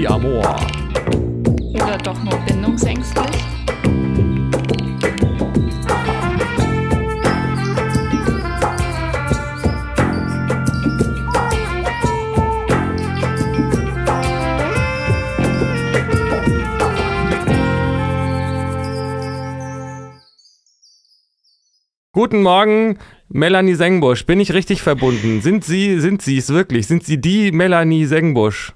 Polyamor. Oder doch nur bindungsängstlich. Guten Morgen, Melanie Sengbusch. Bin ich richtig verbunden? Sind Sie, sind Sie es wirklich? Sind Sie die Melanie Sengbusch?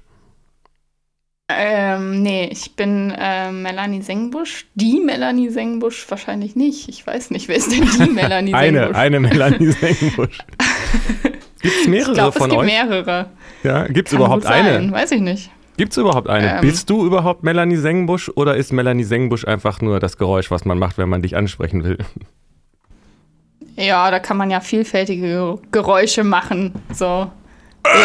Ähm, nee, ich bin äh, Melanie Sengbusch. Die Melanie Sengbusch wahrscheinlich nicht. Ich weiß nicht, wer ist denn die Melanie eine, Sengbusch? eine Melanie Sengbusch. Gibt es mehrere ich glaube, es von gibt euch? mehrere. Ja, gibt es überhaupt eine? Weiß ich nicht. Gibt es überhaupt eine? Ähm. Bist du überhaupt Melanie Sengbusch oder ist Melanie Sengbusch einfach nur das Geräusch, was man macht, wenn man dich ansprechen will? Ja, da kann man ja vielfältige Geräusche machen. So.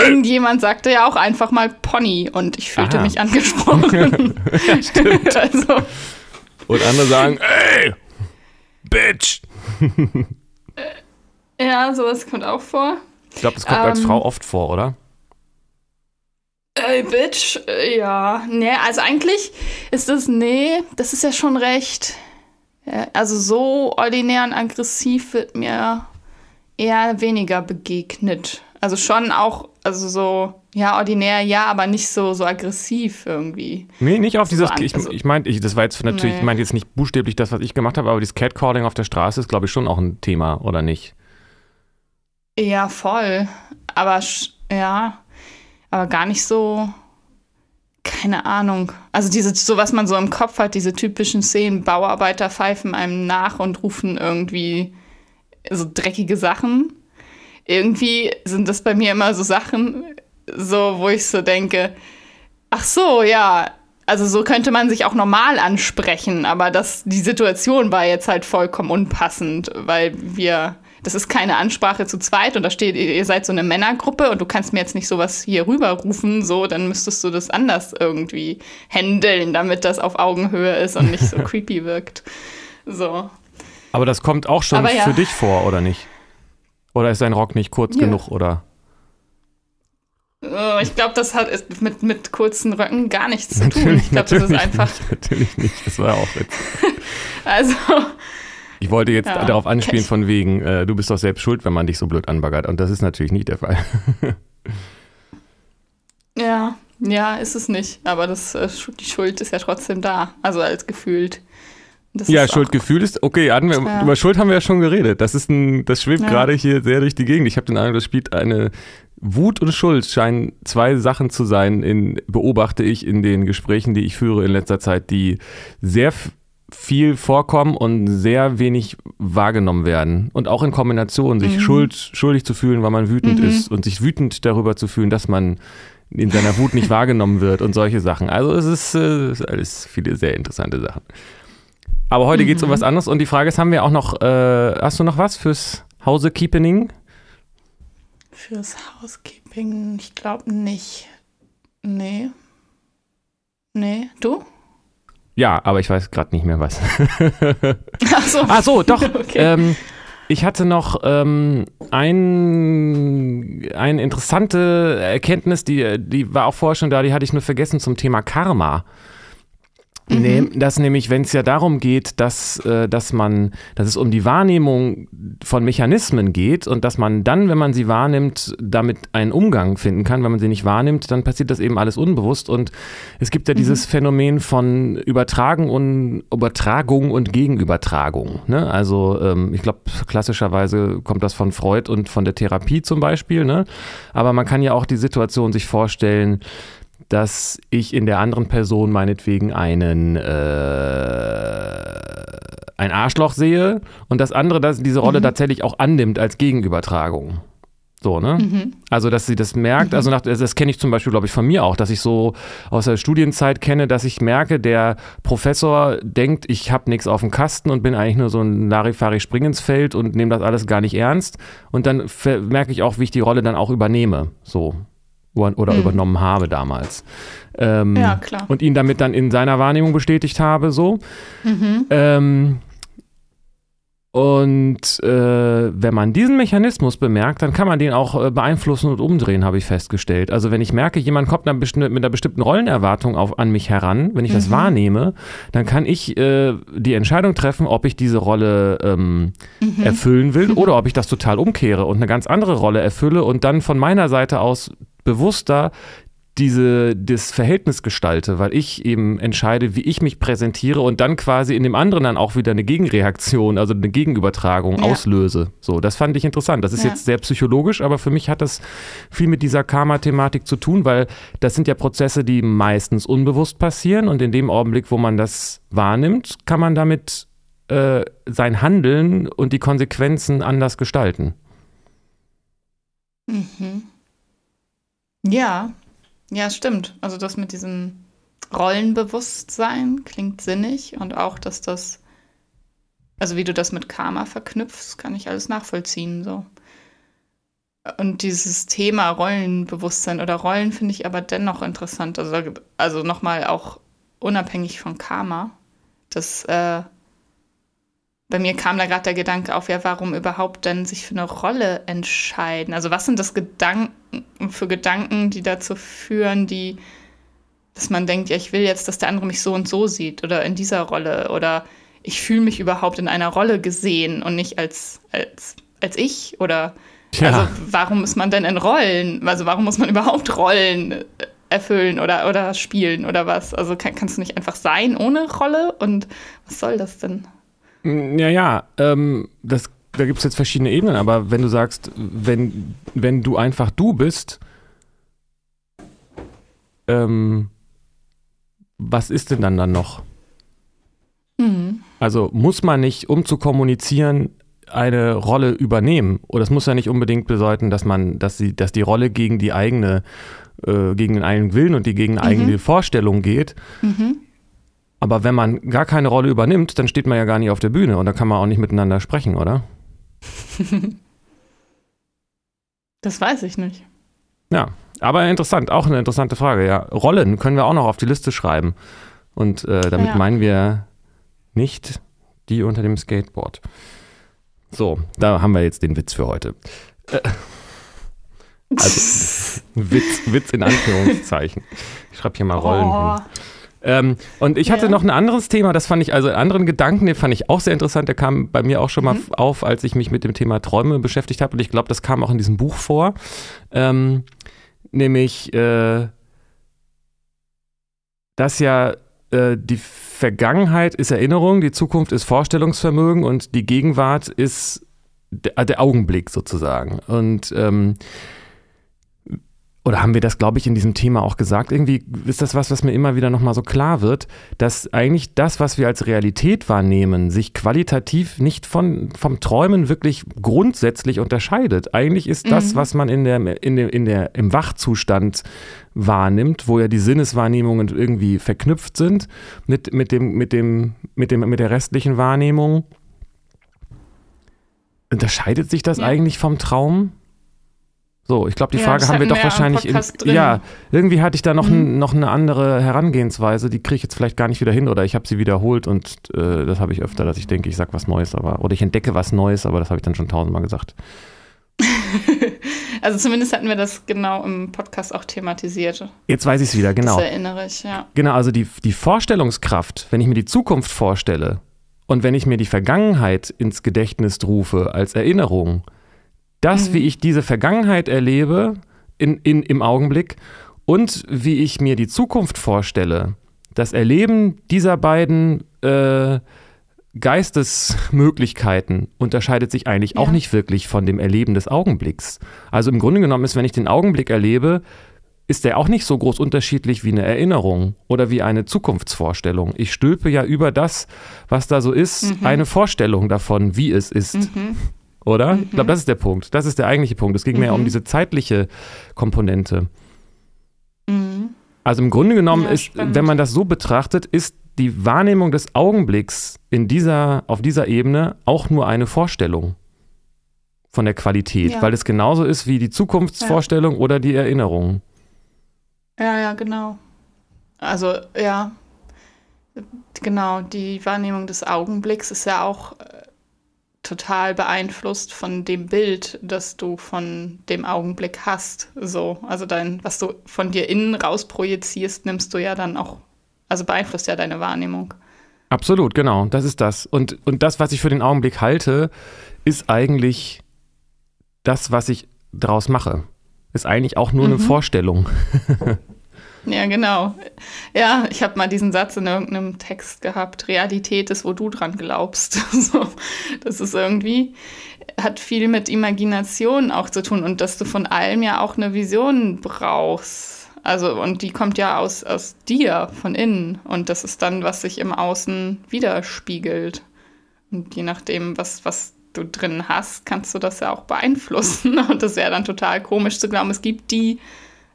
Irgendjemand sagte ja auch einfach mal Pony und ich fühlte Aha. mich angesprochen. stimmt. also, Und andere sagen, ey, Bitch. ja, sowas kommt auch vor. Ich glaube, das kommt als Ähm. Frau oft vor, oder? Ey, Bitch, äh, ja. Nee, also eigentlich ist das, nee, das ist ja schon recht. äh, Also so ordinär und aggressiv wird mir eher weniger begegnet. Also schon auch, also so, ja, ordinär, ja, aber nicht so, so aggressiv irgendwie. Nee, nicht auf dieses. an- ich also- ich meinte, ich, das war jetzt natürlich, Nee. ich meinte jetzt nicht buchstäblich das, was ich gemacht habe, aber dieses Catcalling auf der Straße ist, glaube ich, schon auch ein Thema, oder nicht? Ja, voll. Aber ja, aber gar nicht so. Keine Ahnung. Also diese, so was man so im Kopf hat, diese typischen Szenen, Bauarbeiter pfeifen einem nach und rufen irgendwie so dreckige Sachen. Irgendwie sind das bei mir immer so Sachen, so, wo ich so denke, ach so, ja, also so könnte man sich auch normal ansprechen, aber das, die Situation war jetzt halt vollkommen unpassend, weil wir, das ist keine Ansprache zu zweit und da steht, ihr seid so eine Männergruppe und du kannst mir jetzt nicht sowas hier rüberrufen, so, dann müsstest du das anders irgendwie handeln, damit das auf Augenhöhe ist und nicht so creepy wirkt. So. Aber das kommt auch schon ja. für dich vor, oder nicht? Oder ist dein Rock nicht kurz Ja. genug, oder? Oh, ich glaube, das hat mit, mit kurzen Röcken gar nichts zu tun. Ich glaube, das ist einfach, nicht, natürlich nicht. Das war auch jetzt. also, Ich wollte jetzt Ja, darauf anspielen von wegen, äh, du bist doch selbst schuld, wenn man dich so blöd anbaggert. Und das ist natürlich nicht der Fall. ja, ja, ist es nicht. Aber das, äh, die Schuld ist ja trotzdem da. Also als gefühlt. Das Ja, ist Schuldgefühl ist, okay, hatten wir, Ja. über Schuld haben wir ja schon geredet. Das ist ein, das schwebt Ja. gerade hier sehr durch die Gegend. Ich habe den Eindruck, das spielt eine Wut und Schuld scheinen zwei Sachen zu sein, in, beobachte ich in den Gesprächen, die ich führe in letzter Zeit, die sehr viel vorkommen und sehr wenig wahrgenommen werden. Und auch in Kombination, sich Mhm. schuld, schuldig zu fühlen, weil man wütend Mhm. ist und sich wütend darüber zu fühlen, dass man in seiner Wut nicht wahrgenommen wird und solche Sachen. Also es ist, äh, es ist alles viele sehr interessante Sachen. Aber heute geht es um Mhm. was anderes und die Frage ist, haben wir auch noch, äh, hast du noch was fürs Hausekeeping? Fürs Housekeeping, ich glaube nicht. Nee. Nee, du? Ja, aber ich weiß gerade nicht mehr was. Ach so. Ach so, doch. Okay. ähm, ich hatte noch ähm, ein, eine interessante Erkenntnis, die, die war auch vorher schon da, die hatte ich nur vergessen zum Thema Karma. Nee, dass nämlich, wenn es ja darum geht, dass, äh, dass man, dass es um die Wahrnehmung von Mechanismen geht und dass man dann, wenn man sie wahrnimmt, damit einen Umgang finden kann. Wenn man sie nicht wahrnimmt, dann passiert das eben alles unbewusst. Und es gibt ja dieses Phänomen von Übertragen und Übertragung und Gegenübertragung. Ne? Also ähm, ich glaube, klassischerweise kommt das von Freud und von der Therapie zum Beispiel. Ne? Aber man kann ja auch die Situation sich vorstellen, dass ich in der anderen Person meinetwegen einen äh, ein Arschloch sehe und das andere dass diese Rolle tatsächlich auch annimmt als Gegenübertragung. So, ne? Also, dass sie das merkt, also nach, das kenne ich zum Beispiel, glaube ich, von mir auch, dass ich so aus der Studienzeit kenne, dass ich merke, der Professor denkt, ich habe nichts auf dem Kasten und bin eigentlich nur so ein Larifari-Spring ins Feld und nehme das alles gar nicht ernst. Und dann merke ich auch, wie ich die Rolle dann auch übernehme. So. Oder mhm. übernommen habe damals. Ähm, ja, klar. Und ihn damit dann in seiner Wahrnehmung bestätigt habe, so. Mhm. Ähm, und äh, wenn man diesen Mechanismus bemerkt, dann kann man den auch äh, beeinflussen und umdrehen, habe ich festgestellt. Also wenn ich merke, jemand kommt mit einer bestimmten Rollenerwartung auf, an mich heran, wenn ich mhm. das wahrnehme, dann kann ich äh, die Entscheidung treffen, ob ich diese Rolle ähm, mhm. erfüllen will oder ob ich das total umkehre und eine ganz andere Rolle erfülle und dann von meiner Seite aus bewusster diese, das Verhältnis gestalte, weil ich eben entscheide, wie ich mich präsentiere und dann quasi in dem anderen dann auch wieder eine Gegenreaktion, also eine Gegenübertragung ja. auslöse. So, das fand ich interessant. Das ist ja. jetzt sehr psychologisch, aber für mich hat das viel mit dieser Karma-Thematik zu tun, weil das sind ja Prozesse, die meistens unbewusst passieren und in dem Augenblick, wo man das wahrnimmt, kann man damit äh, sein Handeln und die Konsequenzen anders gestalten. Mhm. Ja, ja, stimmt. Also das mit diesem Rollenbewusstsein klingt sinnig und auch, dass das, also wie du das mit Karma verknüpfst, kann ich alles nachvollziehen. So. Und dieses Thema Rollenbewusstsein oder Rollen finde ich aber dennoch interessant. Also, also nochmal auch unabhängig von Karma. Das, äh, bei mir kam da gerade der Gedanke auf, ja, warum überhaupt denn sich für eine Rolle entscheiden? Also was sind das Gedanken für Gedanken, die dazu führen, die, dass man denkt, ja, ich will jetzt, dass der andere mich so und so sieht oder in dieser Rolle oder ich fühle mich überhaupt in einer Rolle gesehen und nicht als, als, als ich oder ja. also warum ist man denn in Rollen? Also warum muss man überhaupt Rollen erfüllen oder, oder spielen oder was? Also kann, kannst du nicht einfach sein ohne Rolle und was soll das denn? Ja, ja, ähm, das, da gibt es jetzt verschiedene Ebenen, aber wenn du sagst, wenn, wenn du einfach du bist, ähm, was ist denn dann dann noch? Mhm. Also muss man nicht, um zu kommunizieren, eine Rolle übernehmen. Oder es muss ja nicht unbedingt bedeuten, dass man, dass sie, dass die Rolle gegen die eigene, äh, gegen den eigenen Willen und die gegen mhm. eigene Vorstellung geht. Mhm. Aber wenn man gar keine Rolle übernimmt, dann steht man ja gar nicht auf der Bühne und da kann man auch nicht miteinander sprechen, oder? das weiß ich nicht. Ja, aber interessant, auch eine interessante Frage. Ja, Rollen können wir auch noch auf die Liste schreiben. Und äh, damit ja. meinen wir nicht die unter dem Skateboard. So, da haben wir jetzt den Witz für heute. Äh, also, Witz, Witz in Anführungszeichen. Ich schreibe hier mal Rollen oh. hin. Ähm, und ich hatte ja. noch ein anderes Thema, das fand ich, also einen anderen Gedanken, den fand ich auch sehr interessant. Der kam bei mir auch schon mal mhm. auf, als ich mich mit dem Thema Träume beschäftigt habe. Und ich glaube, das kam auch in diesem Buch vor. Ähm, nämlich, äh, dass ja äh, die Vergangenheit ist Erinnerung, die Zukunft ist Vorstellungsvermögen und die Gegenwart ist der, der Augenblick sozusagen. Und ähm, oder haben wir das, glaube ich, in diesem Thema auch gesagt? Irgendwie ist das was, was mir immer wieder nochmal so klar wird, dass eigentlich das, was wir als Realität wahrnehmen, sich qualitativ nicht von, vom Träumen wirklich grundsätzlich unterscheidet. Eigentlich ist das, mhm. was man in der, in der, in der, im Wachzustand wahrnimmt, wo ja die Sinneswahrnehmungen irgendwie verknüpft sind mit, mit, dem, mit, dem, mit, dem, mit der restlichen Wahrnehmung. Unterscheidet sich das ja. eigentlich vom Traum? So, ich glaube, die ja, Frage haben wir doch wahrscheinlich. In, ja, irgendwie hatte ich da noch, mhm. noch eine andere Herangehensweise, die kriege ich jetzt vielleicht gar nicht wieder hin oder ich habe sie wiederholt und äh, das habe ich öfter, dass ich denke, ich sage was Neues, aber oder ich entdecke was Neues, aber das habe ich dann schon tausendmal gesagt. also zumindest hatten wir das genau im Podcast auch thematisiert. Jetzt weiß ich es wieder, genau. Das erinnere ich, ja. Genau, also die, die Vorstellungskraft, wenn ich mir die Zukunft vorstelle und wenn ich mir die Vergangenheit ins Gedächtnis rufe als Erinnerung, das, mhm. wie ich diese Vergangenheit erlebe in, in, im Augenblick und wie ich mir die Zukunft vorstelle, das Erleben dieser beiden äh, Geistesmöglichkeiten unterscheidet sich eigentlich ja. auch nicht wirklich von dem Erleben des Augenblicks. Also im Grunde genommen ist, wenn ich den Augenblick erlebe, ist der auch nicht so groß unterschiedlich wie eine Erinnerung oder wie eine Zukunftsvorstellung. Ich stülpe ja über das, was da so ist, mhm. eine Vorstellung davon, wie es ist. Mhm. Oder? Mhm. Ich glaube, das ist der Punkt. Das ist der eigentliche Punkt. Es ging mhm. mehr um diese zeitliche Komponente. Mhm. Also im Grunde genommen ja, ist, spannend. wenn man das so betrachtet, ist die Wahrnehmung des Augenblicks in dieser, auf dieser Ebene auch nur eine Vorstellung von der Qualität, ja. weil es genauso ist wie die Zukunftsvorstellung ja. oder die Erinnerung. Ja, ja, genau. Also, ja, genau, die Wahrnehmung des Augenblicks ist ja auch äh, total beeinflusst von dem Bild, das du von dem Augenblick hast. So, also dein, was du von dir innen raus projizierst, nimmst du ja dann auch, also beeinflusst ja deine Wahrnehmung. Absolut, genau, das ist das. Und, und das, was ich für den Augenblick halte, ist eigentlich das, was ich daraus mache. Ist eigentlich auch nur mhm. eine Vorstellung. Ja, genau. Ja, ich habe mal diesen Satz in irgendeinem Text gehabt. Realität ist, wo du dran glaubst. so, das ist irgendwie, hat viel mit Imagination auch zu tun und dass du von allem ja auch eine Vision brauchst. Also, und die kommt ja aus, aus dir, von innen. Und das ist dann, was sich im Außen widerspiegelt. Und je nachdem, was, was du drin hast, kannst du das ja auch beeinflussen. Und das wäre dann total komisch zu glauben, es gibt die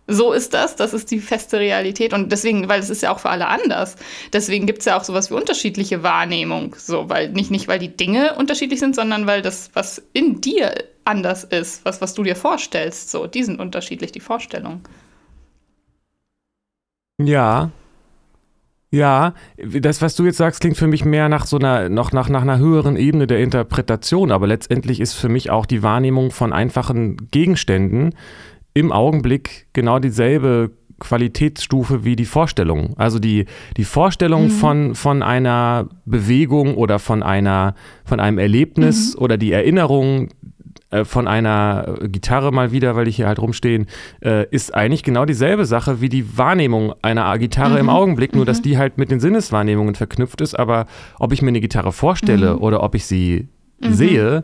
so ist das, das ist die feste Realität und deswegen, weil es ist ja auch für alle anders. Deswegen gibt es ja auch sowas wie unterschiedliche Wahrnehmung. So, weil nicht, nicht, weil die Dinge unterschiedlich sind, sondern weil das, was in dir anders ist, was, was du dir vorstellst, so, die sind unterschiedlich, die Vorstellungen. Ja. Ja, das, was du jetzt sagst, klingt für mich mehr nach so einer, noch nach, nach einer höheren Ebene der Interpretation, aber letztendlich ist für mich auch die Wahrnehmung von einfachen Gegenständen im Augenblick genau dieselbe Qualitätsstufe wie die Vorstellung. Also die, die Vorstellung mhm. von, von einer Bewegung oder von, einer, von einem Erlebnis mhm. oder die Erinnerung äh, von einer Gitarre mal wieder, weil ich hier halt rumstehen, äh, ist eigentlich genau dieselbe Sache wie die Wahrnehmung einer Gitarre mhm. im Augenblick, nur dass mhm. die halt mit den Sinneswahrnehmungen verknüpft ist. Aber ob ich mir eine Gitarre vorstelle mhm. oder ob ich sie mhm. sehe,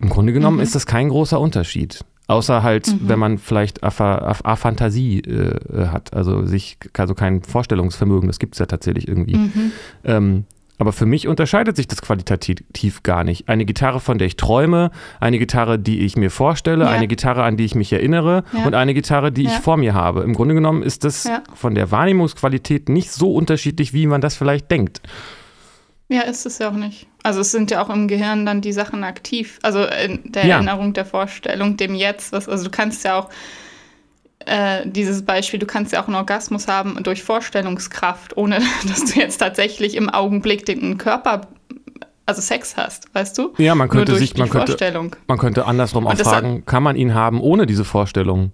im Grunde genommen ist das kein großer Unterschied. Außer halt, mhm. wenn man vielleicht Aphantasie äh, äh, hat, also sich, also kein Vorstellungsvermögen, das gibt es ja tatsächlich irgendwie. Mhm. Ähm, aber für mich unterscheidet sich das qualitativ gar nicht. Eine Gitarre, von der ich träume, eine Gitarre, die ich mir vorstelle, ja. eine Gitarre, an die ich mich erinnere ja. und eine Gitarre, die ja. ich vor mir habe. Im Grunde genommen ist das von der Wahrnehmungsqualität nicht so unterschiedlich, wie man das vielleicht denkt. Ja, ist es ja auch nicht. Also es sind ja auch im Gehirn dann die Sachen aktiv. Also in der ja. Erinnerung, der Vorstellung, dem Jetzt. Was, also du kannst ja auch äh, dieses Beispiel, du kannst ja auch einen Orgasmus haben durch Vorstellungskraft, ohne dass du jetzt tatsächlich im Augenblick den Körper also Sex hast, weißt du? Ja, man könnte sich, man könnte, man könnte andersrum auch fragen, kann man ihn haben ohne diese Vorstellung?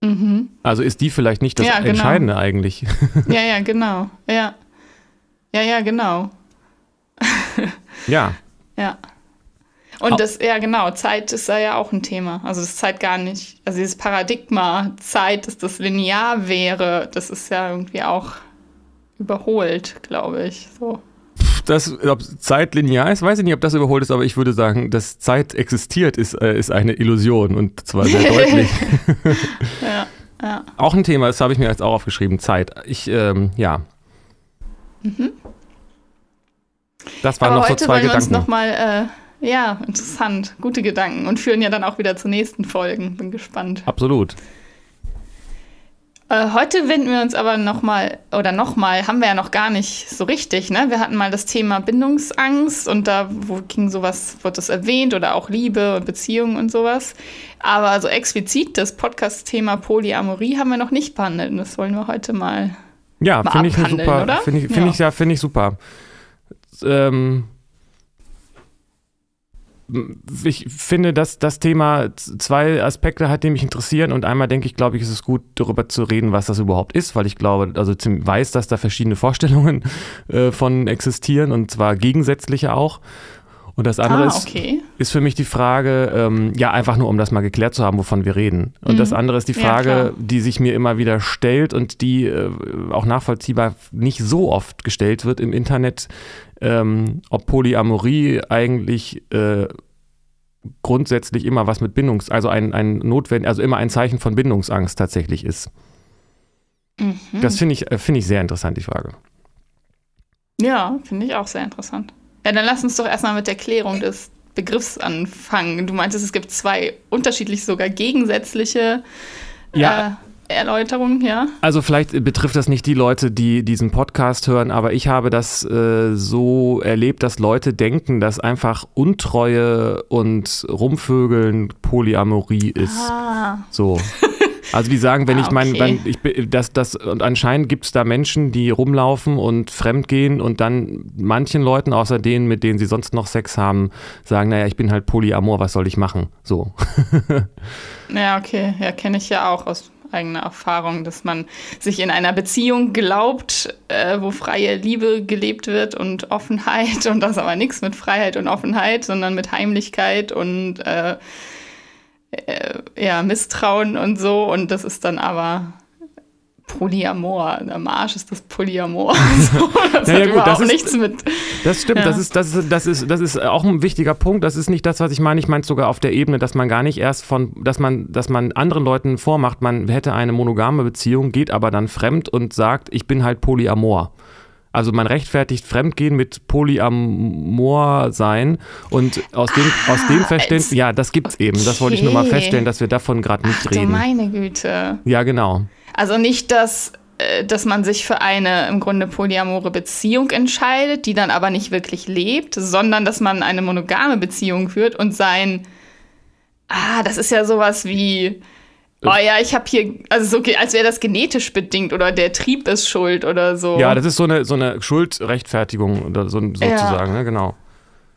Mhm. Also ist die vielleicht nicht das ja, genau. Entscheidende eigentlich? Ja, ja, genau. Ja. Ja, ja, genau. ja. Ja. Und das, ja genau, Zeit ist da ja auch ein Thema. Also das Zeit gar nicht, also dieses Paradigma Zeit, dass das linear wäre, das ist ja irgendwie auch überholt, glaube ich. So. Das, ob Zeit linear ist, weiß ich nicht, ob das überholt ist, aber ich würde sagen, dass Zeit existiert, ist, äh, ist eine Illusion und zwar sehr deutlich. ja, ja. Auch ein Thema, das habe ich mir jetzt auch aufgeschrieben, Zeit. Ich, ähm, ja, Mhm. Das waren Aber noch so zwei Gedanken. Noch mal, äh, ja, interessant. Gute Gedanken und führen ja dann auch wieder zu nächsten Folgen. Bin gespannt. Absolut. Äh, heute wenden wir uns aber nochmal, oder nochmal, haben wir ja noch gar nicht so richtig, ne? Wir hatten mal das Thema Bindungsangst und da wo ging sowas, wird das erwähnt oder auch Liebe und Beziehungen und sowas. Aber so explizit das Podcast-Thema Polyamorie haben wir noch nicht behandelt und das wollen wir heute mal ja, finde ich super. Finde ich, find ja. ich, ja, finde ich super. Ähm, ich finde, dass das Thema zwei Aspekte hat, die mich interessieren. Und einmal denke ich, glaube ich, ist es gut, darüber zu reden, was das überhaupt ist, weil ich glaube, also weiß, dass da verschiedene Vorstellungen äh, von existieren und zwar gegensätzliche auch. Und das andere ah, okay. ist, ist, für mich die Frage, ähm, ja, einfach nur, um das mal geklärt zu haben, wovon wir reden. Und mhm. das andere ist die Frage, ja, die sich mir immer wieder stellt und die äh, auch nachvollziehbar nicht so oft gestellt wird im Internet, ähm, ob Polyamorie eigentlich äh, grundsätzlich immer was mit Bindungs-, also ein, ein notwendig, also immer ein Zeichen von Bindungsangst tatsächlich ist. Mhm. Das finde ich, äh, find ich sehr interessant, die Frage. Ja, finde ich auch sehr interessant. Ja, dann lass uns doch erstmal mit der Klärung des Begriffs anfangen. Du meintest, es gibt zwei unterschiedlich sogar gegensätzliche ja. äh, Erläuterungen, ja? Also vielleicht betrifft das nicht die Leute, die diesen Podcast hören, aber ich habe das äh, so erlebt, dass Leute denken, dass einfach Untreue und Rumvögeln Polyamorie ist. Ah. So. Also die sagen, wenn Ah, ich mein, okay. ich das, das und anscheinend gibt es da Menschen, die rumlaufen und fremdgehen und dann manchen Leuten, außer denen, mit denen sie sonst noch Sex haben, sagen, naja, ich bin halt Polyamor, was soll ich machen? So. Ja, okay. Ja, kenne ich ja auch aus eigener Erfahrung, dass man sich in einer Beziehung glaubt, äh, wo freie Liebe gelebt wird und Offenheit und das aber nichts mit Freiheit und Offenheit, sondern mit Heimlichkeit und äh, äh, ja, Misstrauen und so. Und das ist dann aber Polyamor. Am Arsch ist das Polyamor. so, das Naja, hat gut, das ist- nichts mit. Das stimmt, Ja. das, ist, das, ist, das, ist, das ist auch ein wichtiger Punkt. Das ist nicht das, was ich meine. Ich meine sogar auf der Ebene, dass man gar nicht erst von, dass man, dass man anderen Leuten vormacht, man hätte eine monogame Beziehung, geht aber dann fremd und sagt, ich bin halt Polyamor. Also man rechtfertigt Fremdgehen mit Polyamor sein und aus dem, aus dem Verständnis, ja, das gibt's eben. Das wollte ich nur mal Okay. feststellen, dass wir davon gerade nicht Ach du reden. meine Güte. Ja, genau. Also nicht, dass, äh, dass man sich für eine im Grunde polyamore Beziehung entscheidet, die dann aber nicht wirklich lebt, sondern dass man eine monogame Beziehung führt und sein, ah, das ist ja sowas wie, oh ja, ich habe hier, also so, als wäre das genetisch bedingt oder der Trieb ist schuld oder so. Ja, das ist so eine, so eine Schuldrechtfertigung oder so, sozusagen, ne? genau.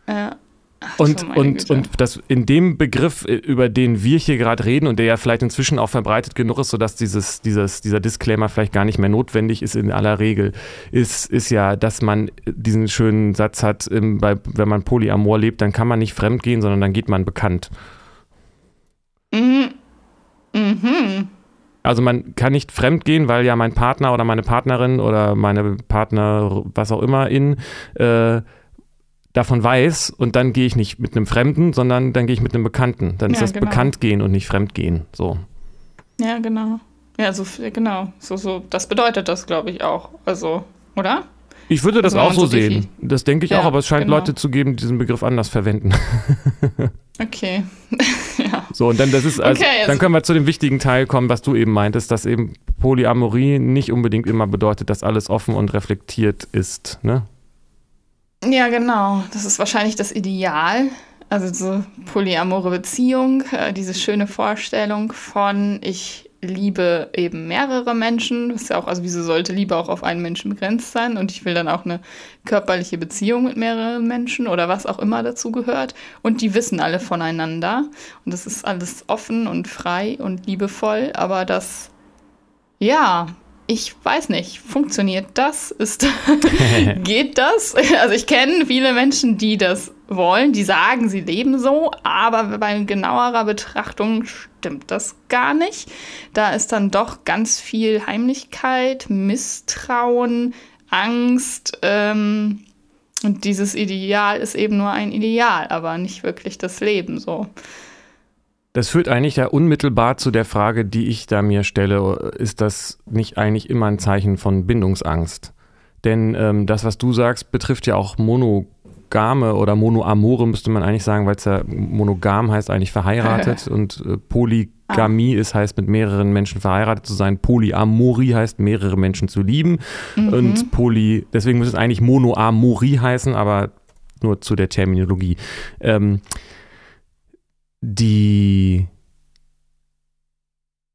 Ja. Ach, Und, und, Güte. und das in dem Begriff, äh, über den wir hier gerade reden und der ja vielleicht inzwischen auch verbreitet genug ist, sodass dieses, dieses, dieser Disclaimer vielleicht gar nicht mehr notwendig ist in aller Regel, ist, ist ja, dass man diesen schönen Satz hat, ähm, bei, wenn man Polyamor lebt, dann kann man nicht fremd gehen, sondern dann geht man bekannt. Mhm. Mhm. Also man kann nicht fremd gehen, weil ja mein Partner oder meine Partnerin oder meine Partner, was auch immer in, äh, davon weiß und dann gehe ich nicht mit einem Fremden, sondern dann gehe ich mit einem Bekannten. Dann ist Ja, das genau. Bekanntgehen und nicht Fremdgehen. So. Ja, genau. Ja, so genau. So, so, das bedeutet das, glaube ich, auch. Also, oder? Ich würde das wenn auch so sehen. defini- Das denke ich Ja, auch, aber es scheint genau. Leute zu geben, die diesen Begriff anders verwenden. Okay. ja. So, und dann das ist also, Okay, also- dann können wir zu dem wichtigen Teil kommen, was du eben meintest, dass eben Polyamorie nicht unbedingt immer bedeutet, dass alles offen und reflektiert ist. Ne? Ja, genau. Das ist wahrscheinlich das Ideal. Also so polyamore Beziehung, äh, diese schöne Vorstellung von ich liebe eben mehrere Menschen. Das ist ja auch, also wieso sollte Liebe auch auf einen Menschen begrenzt sein? Und ich will dann auch eine körperliche Beziehung mit mehreren Menschen oder was auch immer dazu gehört. Und die wissen alle voneinander. Und das ist alles offen und frei und liebevoll. Aber das, ja, ich weiß nicht, funktioniert das? Ist, geht das? Also ich kenne viele Menschen, die das wollen, die sagen, sie leben so, aber bei genauerer Betrachtung stimmt das gar nicht. Da ist dann doch ganz viel Heimlichkeit, Misstrauen, Angst. Ähm, und dieses Ideal ist eben nur ein Ideal, aber nicht wirklich das Leben so. Das führt eigentlich ja unmittelbar zu der Frage, die ich da mir stelle, ist das nicht eigentlich immer ein Zeichen von Bindungsangst? Denn ähm, das, was du sagst, betrifft ja auch monogame oder monoamore, müsste man eigentlich sagen, weil es ja monogam heißt eigentlich verheiratet und äh, Polygamie ist heißt mit mehreren Menschen verheiratet zu sein. Polyamorie heißt mehrere Menschen zu lieben und Poly, deswegen müsste es eigentlich Monoamorie heißen, aber nur zu der Terminologie. Ähm, die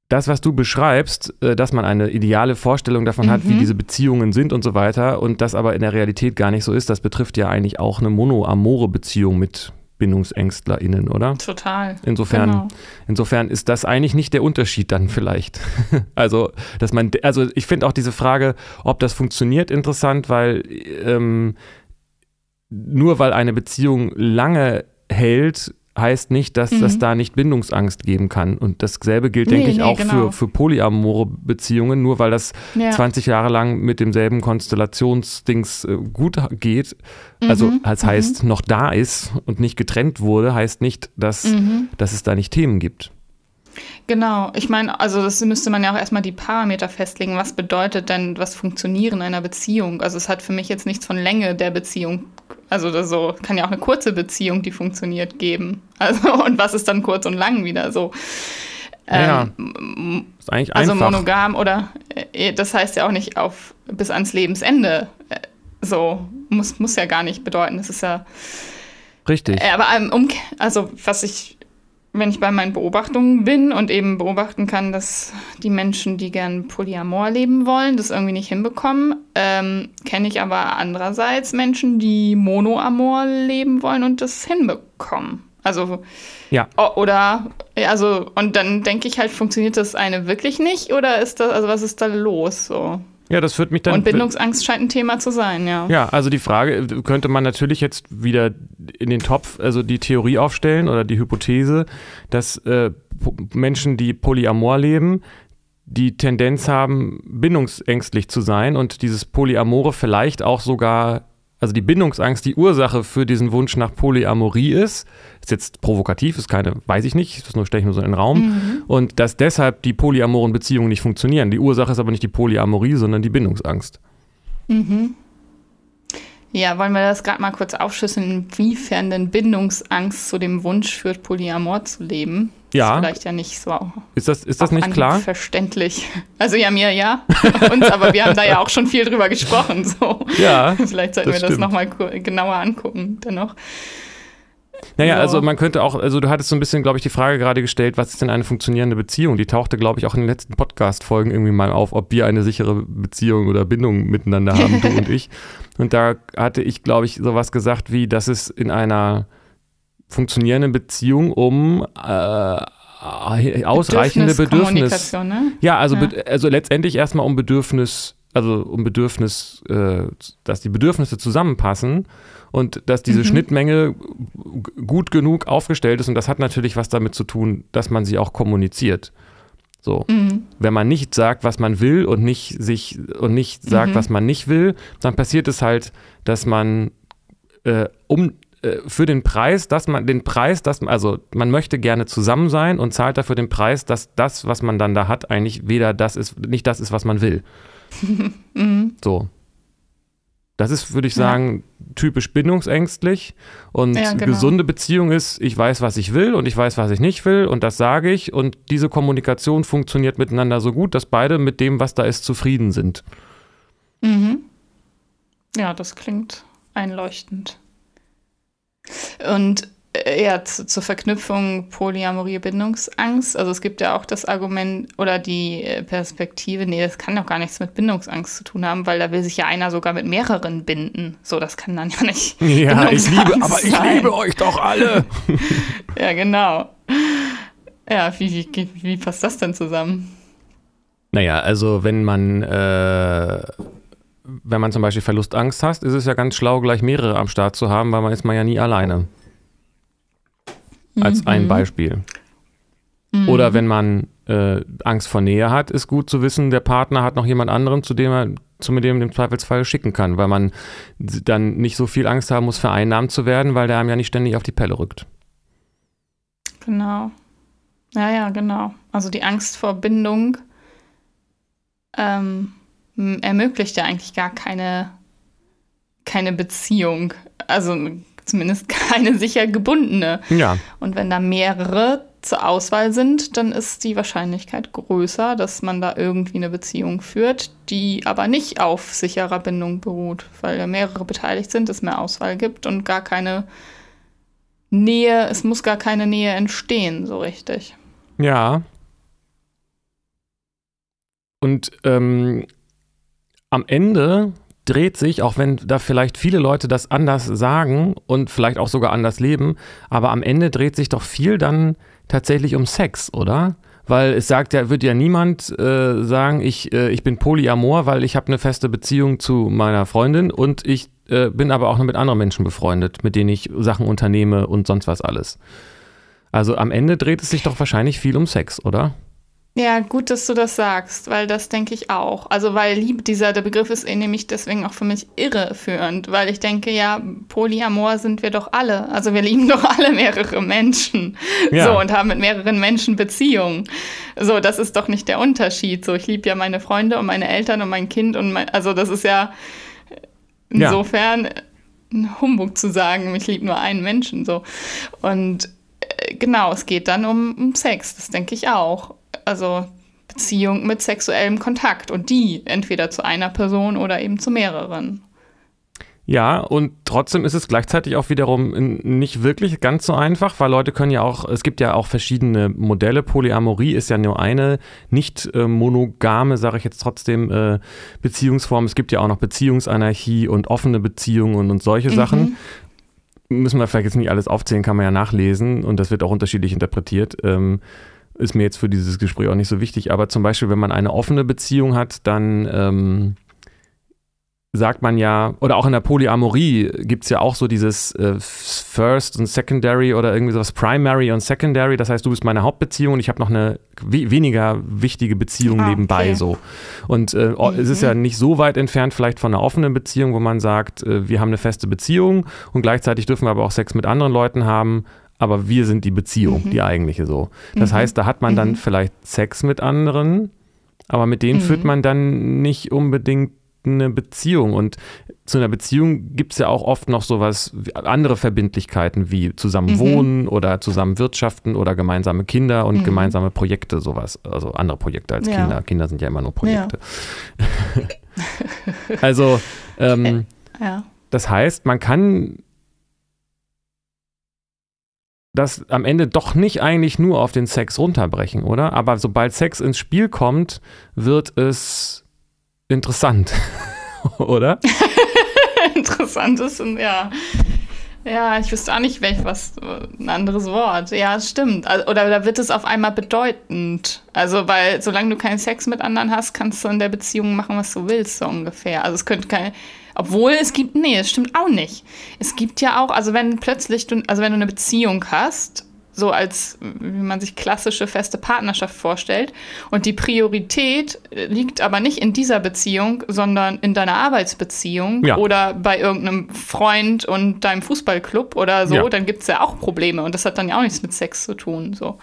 das, was du beschreibst, äh, dass man eine ideale Vorstellung davon hat, wie Mhm. diese Beziehungen sind und so weiter, und das aber in der Realität gar nicht so ist, das betrifft ja eigentlich auch eine monoamore Beziehung mit BindungsängstlerInnen, oder? Total. Insofern, Genau. insofern ist das eigentlich nicht der Unterschied dann vielleicht. also, dass man, also ich finde auch diese Frage, ob das funktioniert, interessant, weil ähm, nur weil eine Beziehung lange hält, heißt nicht, dass Mhm. es da nicht Bindungsangst geben kann. Und dasselbe gilt, Nee, denke ich, nee, auch genau. für, für polyamore Beziehungen. Nur weil das Ja. 20 Jahre lang mit demselben Konstellationsdings äh, gut geht, also Mhm, als heißt, noch da ist und nicht getrennt wurde, heißt nicht, dass, Mhm. dass es da nicht Themen gibt. Genau, ich meine, also das müsste man ja auch erstmal die Parameter festlegen. Was bedeutet denn was Funktionieren einer Beziehung? Also es hat für mich jetzt nichts von Länge der Beziehung. Also das so kann ja auch eine kurze Beziehung, die funktioniert, geben. Also und was ist dann kurz und lang wieder so? Ja, Ähm, Ist eigentlich also einfach. monogam oder äh, das heißt ja auch nicht auf bis ans Lebensende. Äh, So muss muss ja gar nicht bedeuten. Das ist ja Richtig. äh, Aber ähm, um, also was ich wenn ich bei meinen Beobachtungen bin und eben beobachten kann, dass die Menschen, die gern Polyamor leben wollen, das irgendwie nicht hinbekommen, ähm, kenne ich aber andererseits Menschen, die Monoamor leben wollen und das hinbekommen. Also ja. Oder also und dann denke ich halt, funktioniert das eine wirklich nicht oder ist das also was ist da los so? Ja, das führt mich dann. Und Bindungsangst scheint ein Thema zu sein, ja. Ja, also die Frage könnte man natürlich jetzt wieder in den Topf, also die Theorie aufstellen oder die Hypothese, dass äh, Menschen, die polyamor leben, die Tendenz haben, bindungsängstlich zu sein und dieses Polyamore vielleicht auch sogar also die Bindungsangst die Ursache für diesen Wunsch nach Polyamorie ist, ist jetzt provokativ, ist keine, weiß ich nicht, das nur stelle ich nur so in den Raum. Mhm. Und dass deshalb die polyamoren Beziehungen nicht funktionieren. Die Ursache ist aber nicht die Polyamorie, sondern die Bindungsangst. Mhm. Ja, wollen wir das gerade mal kurz aufschlüsseln, inwiefern denn Bindungsangst zu dem Wunsch führt, Polyamor zu leben? Ja. Ist vielleicht ja nicht so. Ist das, ist das nicht klar? Verständlich. Also ja, mir ja. Uns, aber wir haben da ja auch schon viel drüber gesprochen. So. Ja. Vielleicht sollten wir das nochmal genauer angucken, dennoch. Naja, also man könnte auch, also du hattest so ein bisschen, glaube ich, die Frage gerade gestellt, was ist denn eine funktionierende Beziehung? Die tauchte, glaube ich, auch in den letzten Podcast-Folgen irgendwie mal auf, ob wir eine sichere Beziehung oder Bindung miteinander haben, du und ich. Und da hatte ich, glaube ich, sowas gesagt wie, dass es in einer funktionierenden Beziehung um äh, ausreichende Bedürfnis. Ne? Ja, also, ja. also letztendlich erstmal um Bedürfnis, also um Bedürfnis, äh, dass die Bedürfnisse zusammenpassen und dass diese mhm. Schnittmenge gut genug aufgestellt ist und das hat natürlich was damit zu tun, dass man sie auch kommuniziert. So. Mhm. Wenn man nicht sagt, was man will und nicht sich und nicht sagt, mhm. was man nicht will, dann passiert es halt, dass man äh, um äh, für den Preis, dass man den Preis, dass also man möchte gerne zusammen sein und zahlt dafür den Preis, dass das, was man dann da hat, eigentlich weder das ist, nicht das ist, was man will. mhm. So. Das ist, würde ich sagen, ja. typisch bindungsängstlich. Und ja, genau. gesunde Beziehung ist, ich weiß, was ich will und ich weiß, was ich nicht will und das sage ich. Und diese Kommunikation funktioniert miteinander so gut, dass beide mit dem, was da ist, zufrieden sind. Mhm. Ja, das klingt einleuchtend. Und ja, zu, zur Verknüpfung Polyamorie, Bindungsangst. Also es gibt ja auch das Argument oder die äh, Perspektive, nee, das kann doch gar nichts mit Bindungsangst zu tun haben, weil da will sich ja einer sogar mit mehreren binden. So, das kann dann ja nicht. Ja, ich liebe, aber ich liebe euch doch alle. ja, genau. Ja, wie, wie, wie passt das denn zusammen? Naja, also wenn man äh, wenn man zum Beispiel Verlustangst hat, ist es ja ganz schlau, gleich mehrere am Start zu haben, weil man ist man ja nie alleine. Als mhm. ein Beispiel. Mhm. Oder wenn man äh, Angst vor Nähe hat, ist gut zu wissen, der Partner hat noch jemand anderen, zu dem er zu dem im Zweifelsfall schicken kann, weil man dann nicht so viel Angst haben muss, vereinnahmt zu werden, weil der einem ja nicht ständig auf die Pelle rückt. Genau. Ja, ja, genau. Also die Angst vor Bindung ähm, ermöglicht ja eigentlich gar keine, keine Beziehung. Also zumindest keine sicher gebundene. Ja. Und wenn da mehrere zur Auswahl sind, dann ist die Wahrscheinlichkeit größer, dass man da irgendwie eine Beziehung führt, die aber nicht auf sicherer Bindung beruht, weil ja mehrere beteiligt sind, es mehr Auswahl gibt und gar keine Nähe, es muss gar keine Nähe entstehen, so richtig. Ja. Und ähm, am Ende dreht sich, auch wenn da vielleicht viele Leute das anders sagen und vielleicht auch sogar anders leben, aber am Ende dreht sich doch viel dann tatsächlich um Sex, oder? Weil es sagt ja, wird ja niemand äh, sagen, ich, äh, ich bin polyamor, weil ich habe eine feste Beziehung zu meiner Freundin und ich äh, bin aber auch noch mit anderen Menschen befreundet, mit denen ich Sachen unternehme und sonst was alles. Also am Ende dreht es sich doch wahrscheinlich viel um Sex, oder? Ja, gut, dass du das sagst, weil das denke ich auch. Also, weil Liebe, dieser, der Begriff ist nämlich deswegen auch für mich irreführend, weil ich denke, ja, Polyamor sind wir doch alle. Also, wir lieben doch alle mehrere Menschen. Ja. So, und haben mit mehreren Menschen Beziehungen. So, das ist doch nicht der Unterschied. So, ich liebe ja meine Freunde und meine Eltern und mein Kind und mein, also, das ist ja insofern ein Humbug zu sagen, ich liebe nur einen Menschen. So. Und äh, genau, es geht dann um, um Sex, das denke ich auch also Beziehung mit sexuellem Kontakt und die entweder zu einer Person oder eben zu mehreren. Ja, und trotzdem ist es gleichzeitig auch wiederum nicht wirklich ganz so einfach, weil Leute können ja auch, es gibt ja auch verschiedene Modelle. Polyamorie ist ja nur eine nicht äh, monogame, sage ich jetzt trotzdem, äh, Beziehungsform. Es gibt ja auch noch Beziehungsanarchie und offene Beziehungen und, und solche mhm. Sachen. Müssen wir vielleicht jetzt nicht alles aufzählen, kann man ja nachlesen und das wird auch unterschiedlich interpretiert. Ähm, ist mir jetzt für dieses Gespräch auch nicht so wichtig, aber zum Beispiel, wenn man eine offene Beziehung hat, dann ähm, sagt man ja, oder auch in der Polyamorie gibt es ja auch so dieses äh, First und Secondary oder irgendwie sowas Primary und Secondary. Das heißt, du bist meine Hauptbeziehung und ich habe noch eine we weniger wichtige Beziehung ah, nebenbei okay. so. Und äh, mhm. es ist ja nicht so weit entfernt vielleicht von einer offenen Beziehung, wo man sagt, äh, wir haben eine feste Beziehung und gleichzeitig dürfen wir aber auch Sex mit anderen Leuten haben. Aber wir sind die Beziehung, mhm. die eigentliche so. Das mhm. heißt, da hat man dann mhm. vielleicht Sex mit anderen, aber mit denen führt mhm. man dann nicht unbedingt eine Beziehung. Und zu einer Beziehung gibt es ja auch oft noch sowas, andere Verbindlichkeiten wie zusammen mhm. wohnen oder zusammen wirtschaften oder gemeinsame Kinder und mhm. gemeinsame Projekte, sowas. Also andere Projekte als ja. Kinder. Kinder sind ja immer nur Projekte. Ja. also, ähm, ja. das heißt, man kann das am Ende doch nicht eigentlich nur auf den Sex runterbrechen, oder? Aber sobald Sex ins Spiel kommt, wird es interessant, oder? interessant ist, ja. Ja, ich wüsste auch nicht, welch was ein anderes Wort. Ja, stimmt. Oder da wird es auf einmal bedeutend. Also, weil solange du keinen Sex mit anderen hast, kannst du in der Beziehung machen, was du willst, so ungefähr. Also es könnte keine. Obwohl es gibt, nee, es stimmt auch nicht. Es gibt ja auch, also wenn plötzlich du, also wenn du eine Beziehung hast so als, wie man sich klassische feste Partnerschaft vorstellt. Und die Priorität liegt aber nicht in dieser Beziehung, sondern in deiner Arbeitsbeziehung ja. oder bei irgendeinem Freund und deinem Fußballclub oder so, ja. dann gibt es ja auch Probleme. Und das hat dann ja auch nichts mit Sex zu tun. So.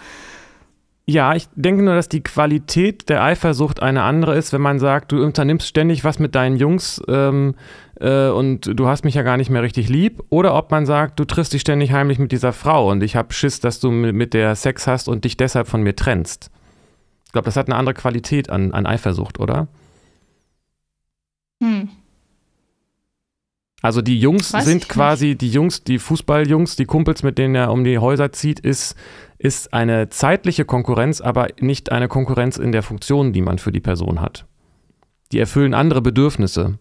Ja, ich denke nur, dass die Qualität der Eifersucht eine andere ist, wenn man sagt, du unternimmst ständig was mit deinen Jungs ähm, äh, und du hast mich ja gar nicht mehr richtig lieb. Oder ob man sagt, du triffst dich ständig heimlich mit dieser Frau und ich habe Schiss, dass du mit der Sex hast und dich deshalb von mir trennst. Ich glaube, das hat eine andere Qualität an, an Eifersucht, oder? Hm. Also die Jungs Weiß sind quasi, nicht. die Jungs, die Fußballjungs, die Kumpels, mit denen er um die Häuser zieht, ist, ist eine zeitliche Konkurrenz, aber nicht eine Konkurrenz in der Funktion, die man für die Person hat. Die erfüllen andere Bedürfnisse.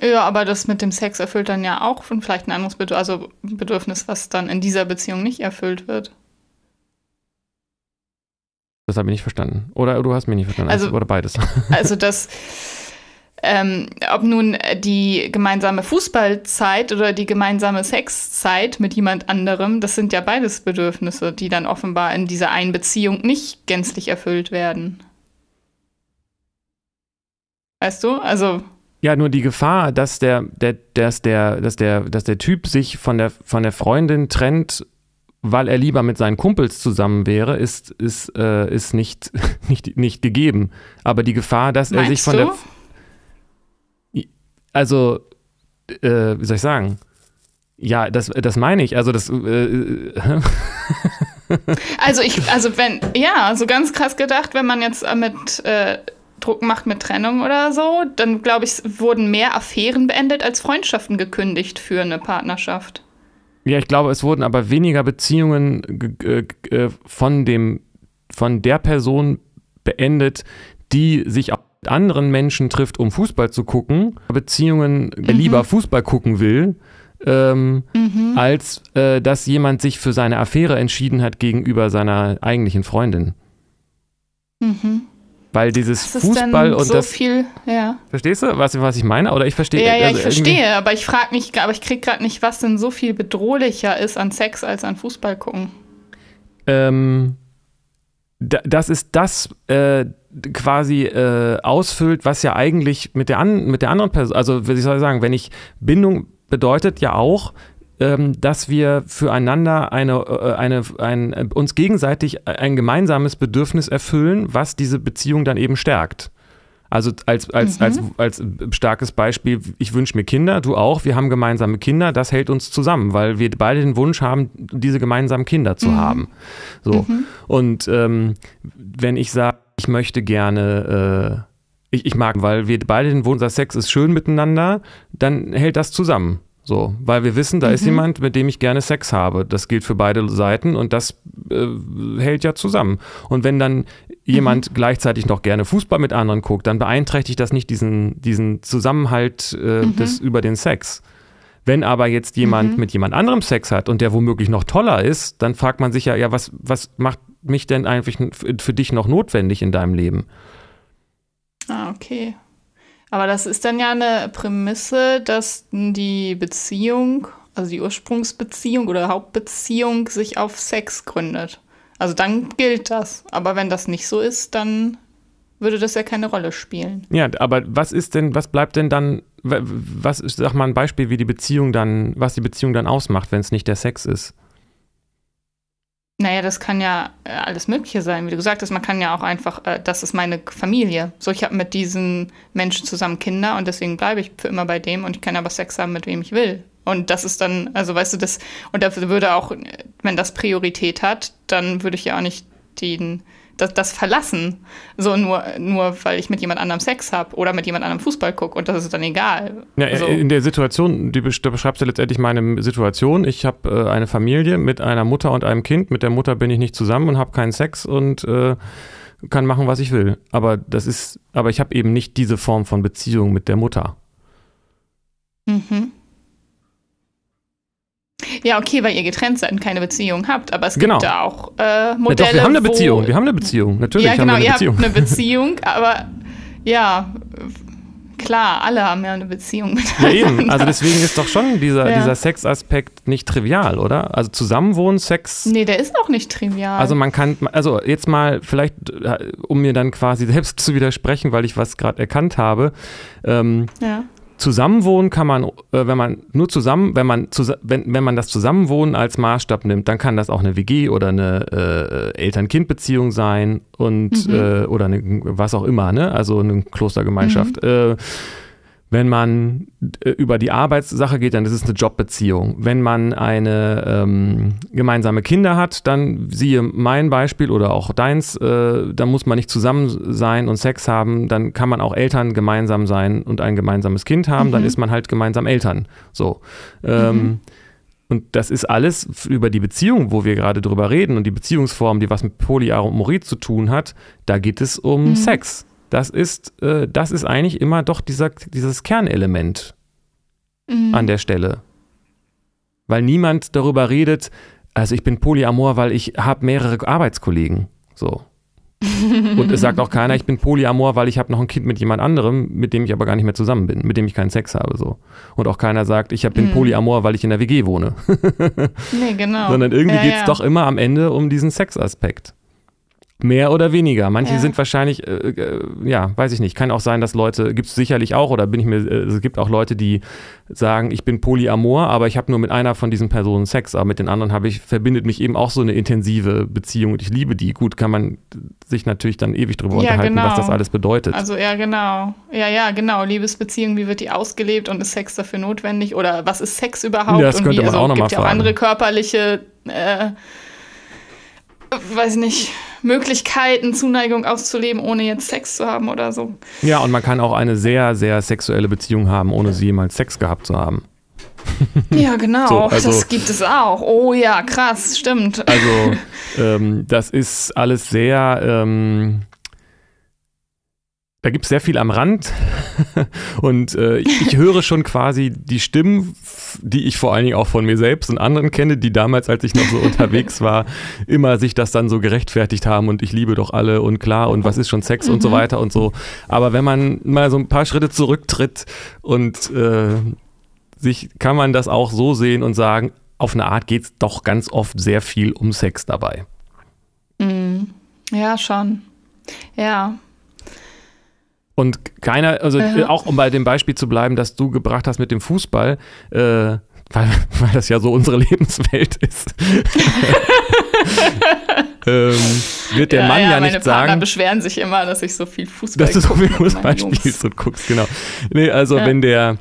Ja, aber das mit dem Sex erfüllt dann ja auch vielleicht ein anderes Bedürfnis, also Bedürfnis, was dann in dieser Beziehung nicht erfüllt wird. Das habe ich nicht verstanden. Oder du hast mich nicht verstanden. Also, oder beides. Also das ähm, ob nun die gemeinsame Fußballzeit oder die gemeinsame Sexzeit mit jemand anderem, das sind ja beides Bedürfnisse, die dann offenbar in dieser einen Beziehung nicht gänzlich erfüllt werden. Weißt du? Also. Ja, nur die Gefahr, dass der, der, dass der, dass der, dass der Typ sich von der, von der Freundin trennt, weil er lieber mit seinen Kumpels zusammen wäre, ist, ist, äh, ist nicht, nicht, nicht gegeben. Aber die Gefahr, dass Meinst er sich von du? der also, äh, wie soll ich sagen? Ja, das, das meine ich. Also das. Äh, äh also ich, also wenn, ja, so ganz krass gedacht, wenn man jetzt mit äh, Druck macht mit Trennung oder so, dann glaube ich, wurden mehr Affären beendet als Freundschaften gekündigt für eine Partnerschaft. Ja, ich glaube, es wurden aber weniger Beziehungen äh, von dem, von der Person beendet, die sich auch anderen Menschen trifft, um Fußball zu gucken, Beziehungen mhm. lieber Fußball gucken will, ähm, mhm. als äh, dass jemand sich für seine Affäre entschieden hat gegenüber seiner eigentlichen Freundin. Mhm. Weil dieses Fußball und so das. Viel, ja. Verstehst du, was, was ich meine? Oder ich verstehe. Ja, ja, also ich verstehe, aber ich frage mich, aber ich kriege gerade nicht, was denn so viel bedrohlicher ist an Sex als an Fußball gucken. Ähm, das ist das äh, quasi äh, ausfüllt, was ja eigentlich mit der, an, mit der anderen Person, also wie soll ich sagen, wenn ich Bindung bedeutet ja auch, ähm, dass wir füreinander eine, äh, eine, ein, äh, uns gegenseitig ein gemeinsames Bedürfnis erfüllen, was diese Beziehung dann eben stärkt. Also als, als, mhm. als, als starkes Beispiel, ich wünsche mir Kinder, du auch, wir haben gemeinsame Kinder, das hält uns zusammen, weil wir beide den Wunsch haben, diese gemeinsamen Kinder zu mhm. haben. So. Mhm. Und ähm, wenn ich sage, ich möchte gerne, äh, ich, ich mag, weil wir beide den Wunsch, Sex ist schön miteinander, dann hält das zusammen. So, weil wir wissen, da mhm. ist jemand, mit dem ich gerne Sex habe. Das gilt für beide Seiten und das äh, hält ja zusammen. Und wenn dann jemand mhm. gleichzeitig noch gerne Fußball mit anderen guckt, dann beeinträchtigt das nicht diesen, diesen Zusammenhalt äh, mhm. des, über den Sex. Wenn aber jetzt jemand mhm. mit jemand anderem Sex hat und der womöglich noch toller ist, dann fragt man sich ja, ja, was, was macht mich denn eigentlich für dich noch notwendig in deinem Leben? Ah, okay. Aber das ist dann ja eine Prämisse, dass die Beziehung, also die Ursprungsbeziehung oder Hauptbeziehung sich auf Sex gründet. Also dann gilt das. Aber wenn das nicht so ist, dann würde das ja keine Rolle spielen. Ja, aber was ist denn, was bleibt denn dann, was ist, sag mal ein Beispiel, wie die Beziehung dann, was die Beziehung dann ausmacht, wenn es nicht der Sex ist? Naja, das kann ja äh, alles Mögliche sein. Wie du gesagt hast, man kann ja auch einfach, äh, das ist meine Familie. So, ich habe mit diesen Menschen zusammen Kinder und deswegen bleibe ich für immer bei dem und ich kann aber Sex haben, mit wem ich will. Und das ist dann, also weißt du, das, und dafür würde auch, wenn das Priorität hat, dann würde ich ja auch nicht den das, das verlassen. So nur, nur weil ich mit jemand anderem Sex habe oder mit jemand anderem Fußball gucke und das ist dann egal. Ja, also, in der Situation, die beschreibst du letztendlich meine Situation. Ich habe äh, eine Familie mit einer Mutter und einem Kind. Mit der Mutter bin ich nicht zusammen und habe keinen Sex und äh, kann machen, was ich will. Aber das ist, aber ich habe eben nicht diese Form von Beziehung mit der Mutter. Mhm. Ja, okay, weil ihr getrennt seid und keine Beziehung habt, aber es genau. gibt da auch äh, Modelle. Ja, doch, wir haben eine Beziehung, wir haben eine Beziehung, natürlich. Ja, genau, haben wir eine Beziehung. ihr habt eine Beziehung, aber ja, klar, alle haben ja eine Beziehung miteinander. Ja, eben, also deswegen ist doch schon dieser, ja. dieser Sexaspekt nicht trivial, oder? Also Zusammenwohnen, Sex. Nee, der ist auch nicht trivial. Also man kann, also jetzt mal vielleicht, äh, um mir dann quasi selbst zu widersprechen, weil ich was gerade erkannt habe. Ähm, ja. Zusammenwohnen kann man, äh, wenn man nur zusammen, wenn man, wenn, wenn man das Zusammenwohnen als Maßstab nimmt, dann kann das auch eine WG oder eine äh, Eltern-Kind-Beziehung sein und mhm. äh, oder eine, was auch immer, ne? Also eine Klostergemeinschaft. Mhm. Äh, wenn man äh, über die Arbeitssache geht, dann ist es eine Jobbeziehung. Wenn man eine ähm, gemeinsame Kinder hat, dann siehe mein Beispiel oder auch deins, äh, dann muss man nicht zusammen sein und Sex haben, dann kann man auch Eltern gemeinsam sein und ein gemeinsames Kind haben, mhm. dann ist man halt gemeinsam Eltern. So. Ähm, mhm. Und das ist alles über die Beziehung, wo wir gerade drüber reden und die Beziehungsform, die was mit Polyamorie zu tun hat, da geht es um mhm. Sex das ist, äh, das ist eigentlich immer doch dieser, dieses Kernelement mhm. an der Stelle. Weil niemand darüber redet, also ich bin Polyamor, weil ich habe mehrere Arbeitskollegen. So. Und es sagt auch keiner, ich bin Polyamor, weil ich habe noch ein Kind mit jemand anderem, mit dem ich aber gar nicht mehr zusammen bin, mit dem ich keinen Sex habe. So. Und auch keiner sagt, ich bin mhm. Polyamor, weil ich in der WG wohne. nee, genau. Sondern irgendwie ja, geht es ja. doch immer am Ende um diesen Sexaspekt. Mehr oder weniger. Manche ja. sind wahrscheinlich, äh, äh, ja, weiß ich nicht. Kann auch sein, dass Leute, gibt es sicherlich auch, oder bin ich mir, äh, es gibt auch Leute, die sagen, ich bin polyamor, aber ich habe nur mit einer von diesen Personen Sex, aber mit den anderen habe ich, verbindet mich eben auch so eine intensive Beziehung und ich liebe die. Gut, kann man sich natürlich dann ewig drüber ja, unterhalten, genau. was das alles bedeutet. Also ja, genau. Ja, ja, genau. Liebesbeziehung, wie wird die ausgelebt und ist Sex dafür notwendig? Oder was ist Sex überhaupt? Ja, das könnte wie, man also, auch nochmal fragen. ja auch andere körperliche äh, weiß nicht, Möglichkeiten, Zuneigung auszuleben, ohne jetzt Sex zu haben oder so. Ja, und man kann auch eine sehr, sehr sexuelle Beziehung haben, ohne sie jemals Sex gehabt zu haben. Ja, genau. So, also, das gibt es auch. Oh ja, krass, stimmt. Also, ähm, das ist alles sehr. Ähm, da gibt es sehr viel am Rand und äh, ich höre schon quasi die Stimmen, die ich vor allen Dingen auch von mir selbst und anderen kenne, die damals, als ich noch so unterwegs war, immer sich das dann so gerechtfertigt haben und ich liebe doch alle und klar und was ist schon Sex mhm. und so mhm. weiter und so. Aber wenn man mal so ein paar Schritte zurücktritt und äh, sich, kann man das auch so sehen und sagen, auf eine Art geht es doch ganz oft sehr viel um Sex dabei. Mhm. Ja, schon. Ja. Und keiner, also ja. auch um bei dem Beispiel zu bleiben, das du gebracht hast mit dem Fußball, äh, weil, weil das ja so unsere Lebenswelt ist. ähm, wird der ja, Mann ja, ja nicht sagen. Meine beschweren sich immer, dass ich so viel Fußball Dass du so viel Fußball spielst und guckst, genau. Nee, also wenn der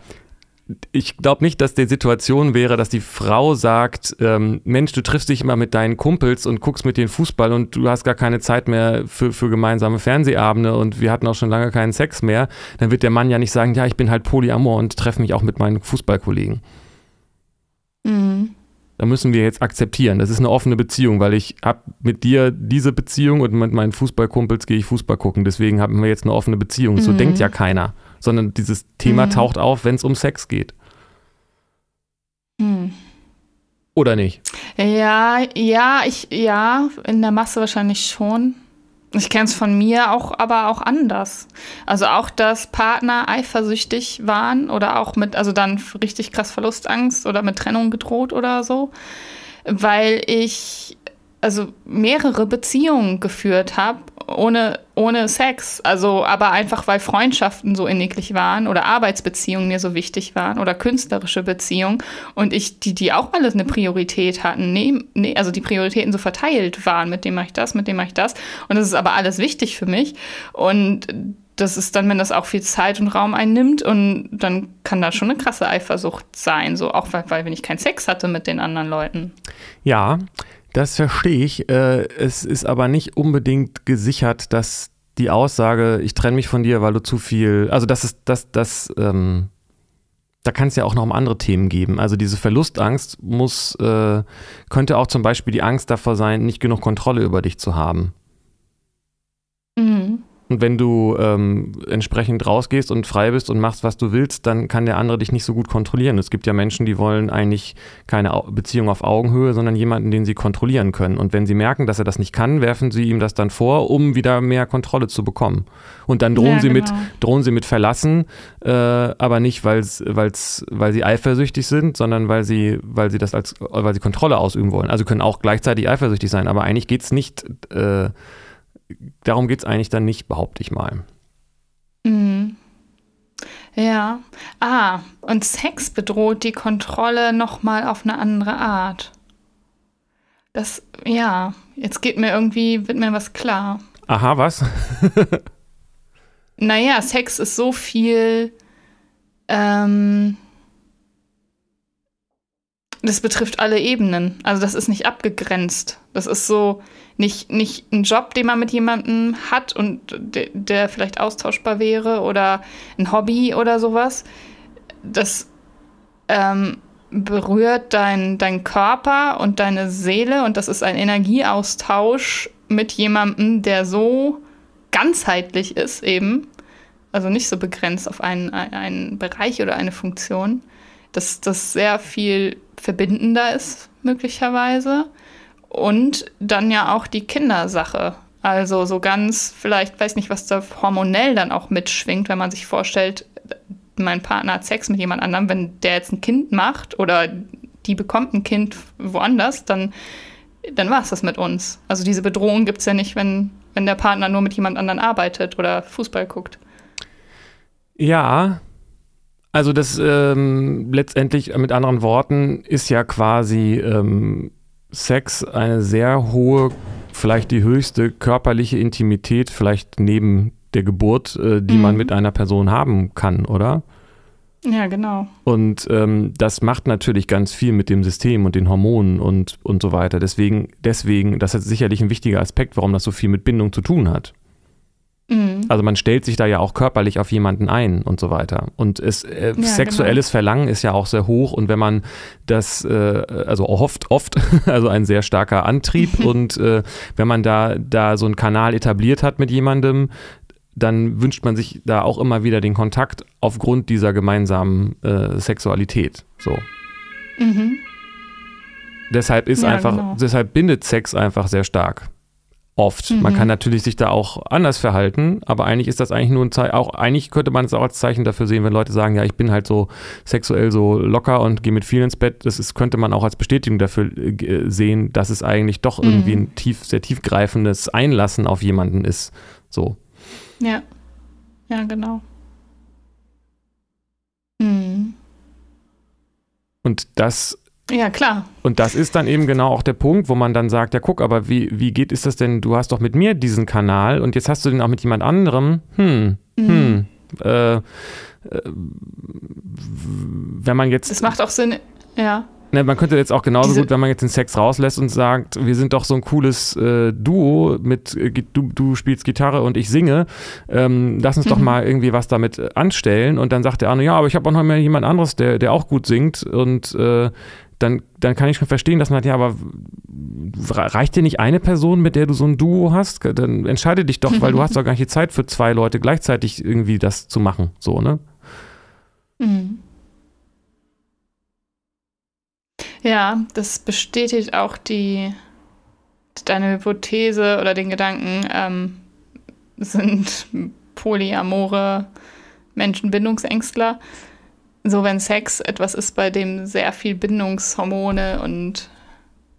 ich glaube nicht, dass die Situation wäre, dass die Frau sagt, ähm, Mensch, du triffst dich immer mit deinen Kumpels und guckst mit denen Fußball und du hast gar keine Zeit mehr für, für gemeinsame Fernsehabende und wir hatten auch schon lange keinen Sex mehr. Dann wird der Mann ja nicht sagen, ja, ich bin halt Polyamor und treffe mich auch mit meinen Fußballkollegen. Mhm. Da müssen wir jetzt akzeptieren. Das ist eine offene Beziehung, weil ich habe mit dir diese Beziehung und mit meinen Fußballkumpels gehe ich Fußball gucken. Deswegen haben wir jetzt eine offene Beziehung. So mhm. denkt ja keiner sondern dieses Thema mhm. taucht auf, wenn es um Sex geht. Mhm. Oder nicht? Ja, ja, ich, ja, in der Masse wahrscheinlich schon. Ich kenne es von mir auch, aber auch anders. Also auch, dass Partner eifersüchtig waren oder auch mit, also dann richtig krass Verlustangst oder mit Trennung gedroht oder so, weil ich also mehrere Beziehungen geführt habe ohne, ohne Sex. Also, aber einfach, weil Freundschaften so inniglich waren oder Arbeitsbeziehungen mir so wichtig waren oder künstlerische Beziehungen und ich, die, die auch alles eine Priorität hatten. Nee, nee, also die Prioritäten so verteilt waren, mit dem mache ich das, mit dem mache ich das. Und das ist aber alles wichtig für mich. Und das ist dann, wenn das auch viel Zeit und Raum einnimmt und dann kann da schon eine krasse Eifersucht sein, so auch weil, weil wenn ich keinen Sex hatte mit den anderen Leuten. Ja, das verstehe ich. Äh, es ist aber nicht unbedingt gesichert, dass die Aussage, ich trenne mich von dir, weil du zu viel, also das ist, das, das, ähm, da kann es ja auch noch um andere Themen geben. Also diese Verlustangst muss, äh, könnte auch zum Beispiel die Angst davor sein, nicht genug Kontrolle über dich zu haben. Mhm. Und wenn du ähm, entsprechend rausgehst und frei bist und machst, was du willst, dann kann der andere dich nicht so gut kontrollieren. Es gibt ja Menschen, die wollen eigentlich keine Beziehung auf Augenhöhe, sondern jemanden, den sie kontrollieren können. Und wenn sie merken, dass er das nicht kann, werfen sie ihm das dann vor, um wieder mehr Kontrolle zu bekommen. Und dann drohen ja, sie genau. mit, drohen sie mit Verlassen, äh, aber nicht, weil's, weil's, weil sie eifersüchtig sind, sondern weil sie, weil sie das als, weil sie Kontrolle ausüben wollen. Also können auch gleichzeitig eifersüchtig sein, aber eigentlich geht es nicht. Äh, darum geht es eigentlich dann nicht, behaupte ich mal. Mhm. Ja. Ah, und Sex bedroht die Kontrolle nochmal auf eine andere Art. Das, ja, jetzt geht mir irgendwie, wird mir was klar. Aha, was? naja, Sex ist so viel, ähm, das betrifft alle Ebenen. Also das ist nicht abgegrenzt. Das ist so nicht, nicht ein Job, den man mit jemandem hat und de, der vielleicht austauschbar wäre oder ein Hobby oder sowas. Das ähm, berührt dein, dein Körper und deine Seele und das ist ein Energieaustausch mit jemandem, der so ganzheitlich ist eben. Also nicht so begrenzt auf einen, einen Bereich oder eine Funktion dass das sehr viel verbindender ist, möglicherweise. Und dann ja auch die Kindersache. Also so ganz, vielleicht weiß nicht, was da hormonell dann auch mitschwingt, wenn man sich vorstellt, mein Partner hat Sex mit jemand anderem, wenn der jetzt ein Kind macht oder die bekommt ein Kind woanders, dann, dann war es das mit uns. Also diese Bedrohung gibt es ja nicht, wenn, wenn der Partner nur mit jemand anderem arbeitet oder Fußball guckt. Ja, also das ähm, letztendlich mit anderen Worten ist ja quasi ähm, Sex eine sehr hohe, vielleicht die höchste körperliche Intimität, vielleicht neben der Geburt, äh, die mhm. man mit einer Person haben kann, oder? Ja, genau. Und ähm, das macht natürlich ganz viel mit dem System und den Hormonen und, und so weiter. Deswegen, deswegen, das ist sicherlich ein wichtiger Aspekt, warum das so viel mit Bindung zu tun hat. Mhm. Also man stellt sich da ja auch körperlich auf jemanden ein und so weiter. Und es, äh, ja, sexuelles genau. Verlangen ist ja auch sehr hoch und wenn man das, äh, also oft, oft, also ein sehr starker Antrieb und äh, wenn man da, da so einen Kanal etabliert hat mit jemandem, dann wünscht man sich da auch immer wieder den Kontakt aufgrund dieser gemeinsamen äh, Sexualität. So. Mhm. Deshalb ist ja, einfach, genau. deshalb bindet Sex einfach sehr stark. Oft. Mhm. Man kann natürlich sich da auch anders verhalten, aber eigentlich ist das eigentlich nur ein Zeichen, auch eigentlich könnte man es auch als Zeichen dafür sehen, wenn Leute sagen, ja, ich bin halt so sexuell so locker und gehe mit vielen ins Bett. Das ist, könnte man auch als Bestätigung dafür äh, sehen, dass es eigentlich doch mhm. irgendwie ein tief, sehr tiefgreifendes Einlassen auf jemanden ist. So. Ja. Ja, genau. Mhm. Und das ja, klar. Und das ist dann eben genau auch der Punkt, wo man dann sagt, ja guck, aber wie, wie geht ist das denn, du hast doch mit mir diesen Kanal und jetzt hast du den auch mit jemand anderem, hm, mhm. hm, äh, äh, wenn man jetzt. Das macht auch Sinn, ja. Ne, man könnte jetzt auch genauso Diese gut, wenn man jetzt den Sex rauslässt und sagt, wir sind doch so ein cooles äh, Duo mit äh, du, du spielst Gitarre und ich singe, ähm, lass uns mhm. doch mal irgendwie was damit äh, anstellen. Und dann sagt der andere, ja, aber ich habe auch noch mal jemand anderes, der, der auch gut singt und äh, dann, dann kann ich schon verstehen, dass man sagt, ja, aber reicht dir nicht eine Person, mit der du so ein Duo hast? Dann entscheide dich doch, weil du hast doch gar nicht die Zeit für zwei Leute gleichzeitig irgendwie das zu machen, so, ne? Mhm. Ja, das bestätigt auch die deine Hypothese oder den Gedanken, ähm, sind polyamore Menschen Bindungsängstler. So, wenn Sex etwas ist, bei dem sehr viel Bindungshormone und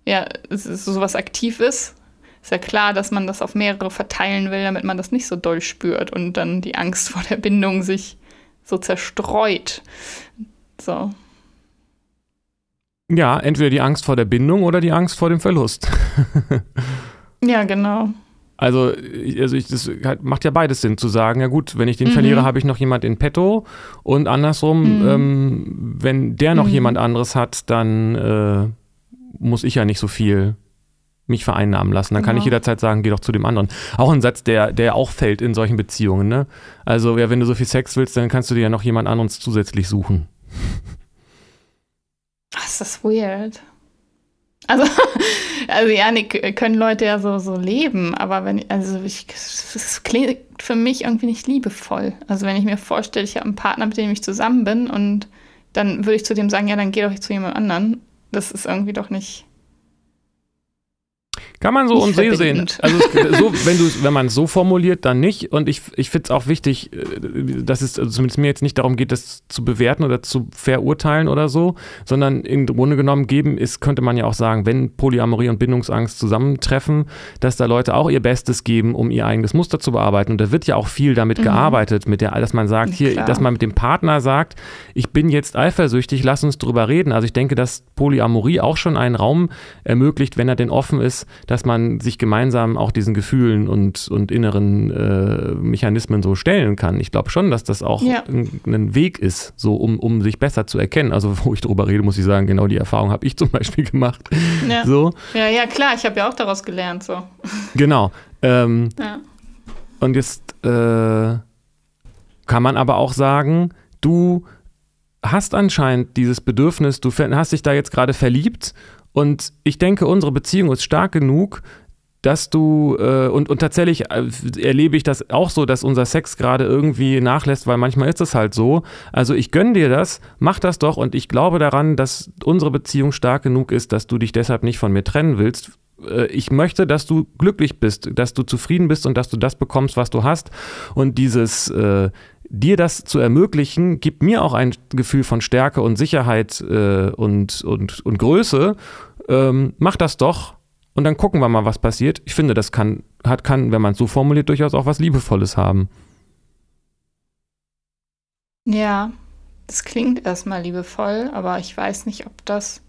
ja, sowas aktiv ist, ist ja klar, dass man das auf mehrere verteilen will, damit man das nicht so doll spürt und dann die Angst vor der Bindung sich so zerstreut. So. Ja, entweder die Angst vor der Bindung oder die Angst vor dem Verlust. ja, genau. Also, also ich, das macht ja beides Sinn, zu sagen, ja gut, wenn ich den mhm. verliere, habe ich noch jemand in petto und andersrum, mhm. ähm, wenn der noch mhm. jemand anderes hat, dann äh, muss ich ja nicht so viel mich vereinnahmen lassen. Dann kann ich genau. jederzeit sagen, geh doch zu dem anderen. Auch ein Satz, der, der auch fällt in solchen Beziehungen. Ne? Also, ja, wenn du so viel Sex willst, dann kannst du dir ja noch jemand anderes zusätzlich suchen. Ach, ist das weird. Also, also ja, nee, können Leute ja so, so leben, aber wenn, also ich, es klingt für mich irgendwie nicht liebevoll. Also wenn ich mir vorstelle, ich habe einen Partner, mit dem ich zusammen bin und dann würde ich zu dem sagen, ja, dann geh doch zu jemand anderen. Das ist irgendwie doch nicht. Kann man so und so sehen. Also so, wenn, wenn man es so formuliert, dann nicht. Und ich, ich finde es auch wichtig, äh, dass es also zumindest mir jetzt nicht darum geht, das zu bewerten oder zu verurteilen oder so, sondern im Grunde genommen geben ist, könnte man ja auch sagen, wenn Polyamorie und Bindungsangst zusammentreffen, dass da Leute auch ihr Bestes geben, um ihr eigenes Muster zu bearbeiten. Und da wird ja auch viel damit mhm. gearbeitet, mit der, dass man sagt, hier, Klar. dass man mit dem Partner sagt, ich bin jetzt eifersüchtig, lass uns drüber reden. Also ich denke, dass Polyamorie auch schon einen Raum ermöglicht, wenn er denn offen ist, dass man sich gemeinsam auch diesen Gefühlen und, und inneren äh, Mechanismen so stellen kann. Ich glaube schon, dass das auch ja. ein, ein, Weg ist, so um, um sich besser zu erkennen. Also wo ich darüber rede, muss ich sagen, genau die Erfahrung habe ich zum Beispiel gemacht. Ja, so. ja, ja, klar, ich habe ja auch daraus gelernt. So. Genau. Ähm, ja. Und jetzt äh, kann man aber auch sagen, du hast anscheinend dieses Bedürfnis, du hast dich da jetzt gerade verliebt und ich denke, unsere Beziehung ist stark genug, dass du, äh, und, und tatsächlich äh, erlebe ich das auch so, dass unser Sex gerade irgendwie nachlässt, weil manchmal ist es halt so. Also ich gönne dir das, mach das doch und ich glaube daran, dass unsere Beziehung stark genug ist, dass du dich deshalb nicht von mir trennen willst. Äh, ich möchte, dass du glücklich bist, dass du zufrieden bist und dass du das bekommst, was du hast. Und dieses, äh, dir das zu ermöglichen, gibt mir auch ein Gefühl von Stärke und Sicherheit äh, und, und, und Größe. Ähm, mach das doch und dann gucken wir mal, was passiert. Ich finde, das kann, hat, kann, wenn man es so formuliert, durchaus auch was Liebevolles haben. Ja, das klingt erstmal liebevoll, aber ich weiß nicht, ob das.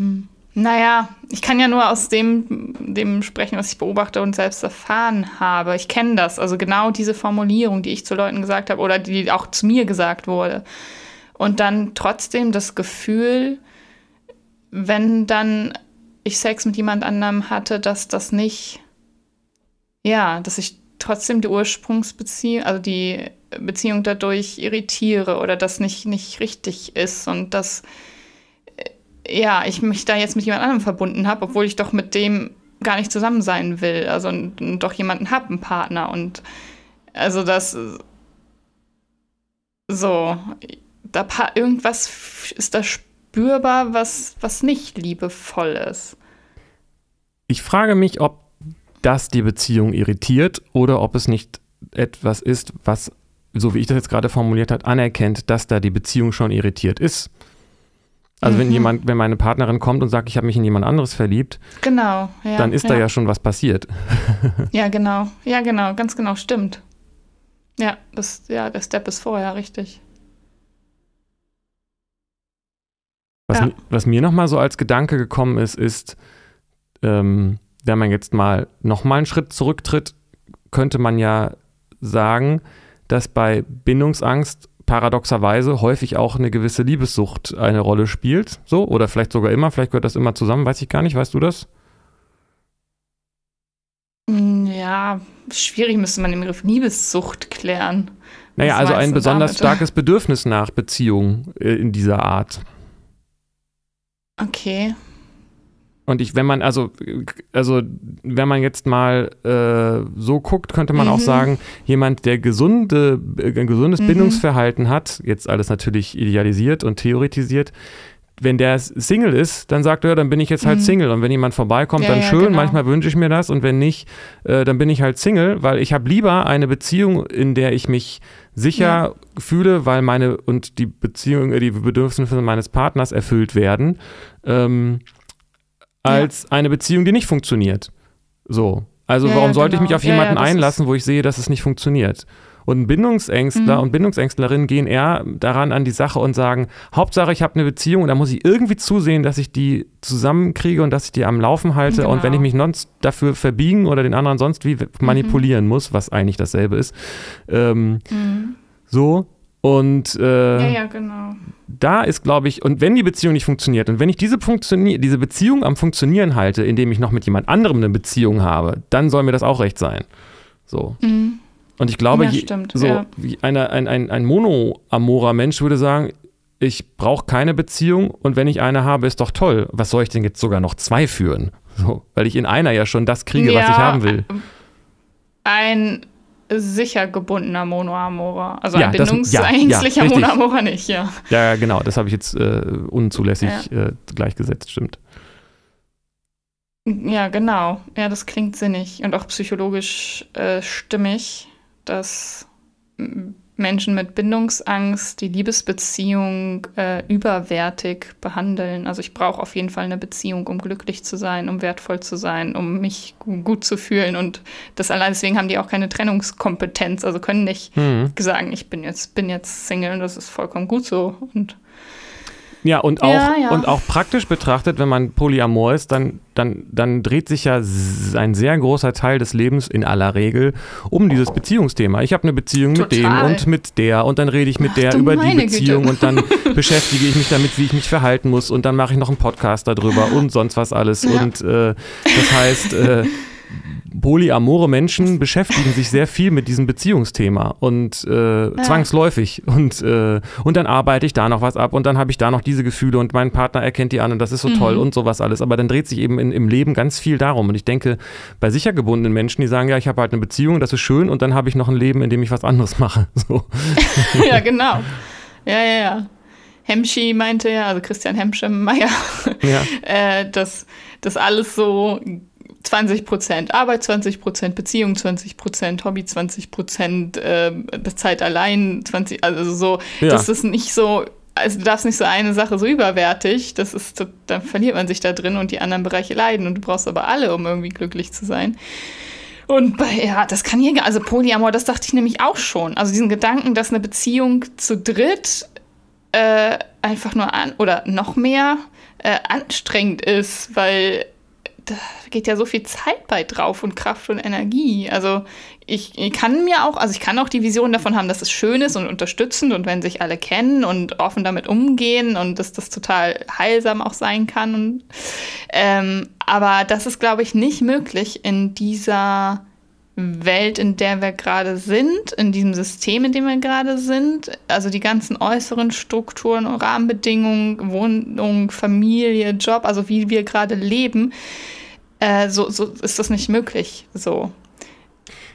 Hm. Naja, ich kann ja nur aus dem, dem sprechen, was ich beobachte und selbst erfahren habe. Ich kenne das, also genau diese Formulierung, die ich zu Leuten gesagt habe oder die auch zu mir gesagt wurde. Und dann trotzdem das Gefühl, wenn dann ich Sex mit jemand anderem hatte, dass das nicht, ja, dass ich trotzdem die Ursprungsbeziehung, also die Beziehung dadurch irritiere oder das nicht, nicht richtig ist und dass ja, ich mich da jetzt mit jemand anderem verbunden habe, obwohl ich doch mit dem gar nicht zusammen sein will. Also und, und doch jemanden habe, einen Partner. Und also das so, da irgendwas ist da spürbar, was, was nicht liebevoll ist. Ich frage mich, ob das die Beziehung irritiert oder ob es nicht etwas ist, was, so wie ich das jetzt gerade formuliert habe, anerkennt, dass da die Beziehung schon irritiert ist. Also mhm. wenn jemand, wenn meine Partnerin kommt und sagt, ich habe mich in jemand anderes verliebt, genau, ja, dann ist ja. da ja schon was passiert. ja, genau, ja, genau, ganz genau, stimmt. Ja, das, ja, der Step ist vorher, richtig. Was, ja. was mir nochmal so als Gedanke gekommen ist, ist, ähm, wenn man jetzt mal nochmal einen Schritt zurücktritt, könnte man ja sagen, dass bei Bindungsangst paradoxerweise häufig auch eine gewisse Liebessucht eine Rolle spielt. So, oder vielleicht sogar immer, vielleicht gehört das immer zusammen, weiß ich gar nicht, weißt du das? Hm, ja, schwierig müsste man den Begriff Liebessucht klären. Naja, Was also ein besonders damit? starkes Bedürfnis nach Beziehung äh, in dieser Art. Okay. Und ich, wenn man, also, also, wenn man jetzt mal äh, so guckt, könnte man mhm. auch sagen, jemand, der gesunde, äh, ein gesundes mhm. Bindungsverhalten hat, jetzt alles natürlich idealisiert und theoretisiert, wenn der Single ist, dann sagt er, dann bin ich jetzt halt mhm. Single. Und wenn jemand vorbeikommt, ja, dann ja, schön. Genau. Manchmal wünsche ich mir das. Und wenn nicht, äh, dann bin ich halt Single, weil ich habe lieber eine Beziehung, in der ich mich sicher ja. fühle, weil meine und die Beziehung, die Bedürfnisse meines Partners erfüllt werden, ähm, als eine Beziehung, die nicht funktioniert. So. Also warum sollte genau. ich mich auf jemanden einlassen, wo ich sehe, dass es nicht funktioniert? Und Bindungsängstler mhm. und Bindungsängstlerinnen gehen eher daran an die Sache und sagen, Hauptsache ich habe eine Beziehung und da muss ich irgendwie zusehen, dass ich die zusammenkriege und dass ich die am Laufen halte. Genau. Und wenn ich mich sonst dafür verbiegen oder den anderen sonst wie manipulieren mhm. muss, was eigentlich dasselbe ist, ähm, mhm. so. Und äh, ja, ja, genau. da ist, glaube ich, und wenn die Beziehung nicht funktioniert und wenn ich diese, Funktionier diese Beziehung am Funktionieren halte, indem ich noch mit jemand anderem eine Beziehung habe, dann soll mir das auch recht sein. So. Mhm. Und ich glaube, ja, stimmt, so ja. wie eine, ein, ein, ein monoamorer Mensch würde sagen, ich brauche keine Beziehung und wenn ich eine habe, ist doch toll. Was soll ich denn jetzt sogar noch zwei führen? So, weil ich in einer ja schon das kriege, ja, was ich haben will. Ein sicher gebundener Monoamorer. Also ein bindungsängstlicher ja, Monoamorer nicht, ja. Ja, genau, das habe ich jetzt äh, unzulässig äh, gleichgesetzt, stimmt. Ja, genau. Ja, das klingt sinnig und auch psychologisch äh, stimmig dass Menschen mit Bindungsangst die Liebesbeziehung äh, überwertig behandeln. Also ich brauche auf jeden Fall eine Beziehung, um glücklich zu sein, um wertvoll zu sein, um mich gut zu fühlen. Und das allein deswegen haben die auch keine Trennungskompetenz, also können nicht mhm. sagen, ich bin jetzt, bin jetzt Single und das ist vollkommen gut so. Und ja, und auch, ja, ja. und auch praktisch betrachtet, wenn man Polyamor ist, dann, dann, dann dreht sich ja ein sehr großer Teil des Lebens in aller Regel um dieses Beziehungsthema. Ich habe eine Beziehung Total. mit dem und mit der und dann rede ich mit Ach, der über die Beziehung Güte. und dann beschäftige ich mich damit, wie ich mich verhalten muss und dann mache ich noch einen Podcast darüber und sonst was alles. Ja. Und äh, das heißt, äh, polyamore Menschen beschäftigen sich sehr viel mit diesem Beziehungsthema und äh, ja. zwangsläufig. Und, äh, und dann arbeite ich da noch was ab und dann habe ich da noch diese Gefühle und mein Partner erkennt die an und das ist so mhm. toll und sowas alles. Aber dann dreht sich eben in, im Leben ganz viel darum. Und ich denke, bei sicher gebundenen Menschen, die sagen, ja, ich habe halt eine Beziehung, das ist schön und dann habe ich noch ein Leben, in dem ich was anderes mache. So. ja, genau. Ja, ja, ja. Hemschi meinte ja, also Christian Hemschemeyer, ja. äh, dass das alles so 20 Prozent Arbeit, 20 Prozent Beziehung, 20 Prozent Hobby, 20 Prozent äh, Zeit allein, 20, also so, ja. das ist nicht so, also du darfst nicht so eine Sache so überwertig, das ist, dann verliert man sich da drin und die anderen Bereiche leiden und du brauchst aber alle, um irgendwie glücklich zu sein. Und bei, ja, das kann hier, also Polyamor, das dachte ich nämlich auch schon. Also diesen Gedanken, dass eine Beziehung zu dritt äh, einfach nur an oder noch mehr äh, anstrengend ist, weil da geht ja so viel Zeit bei drauf und Kraft und Energie. Also ich, ich, kann mir auch, also ich kann auch die Vision davon haben, dass es schön ist und unterstützend und wenn sich alle kennen und offen damit umgehen und dass das total heilsam auch sein kann. Und, ähm, aber das ist, glaube ich, nicht möglich in dieser Welt, in der wir gerade sind, in diesem System, in dem wir gerade sind. Also die ganzen äußeren Strukturen, Rahmenbedingungen, Wohnung, Familie, Job, also wie wir gerade leben äh, so, so ist das nicht möglich. So.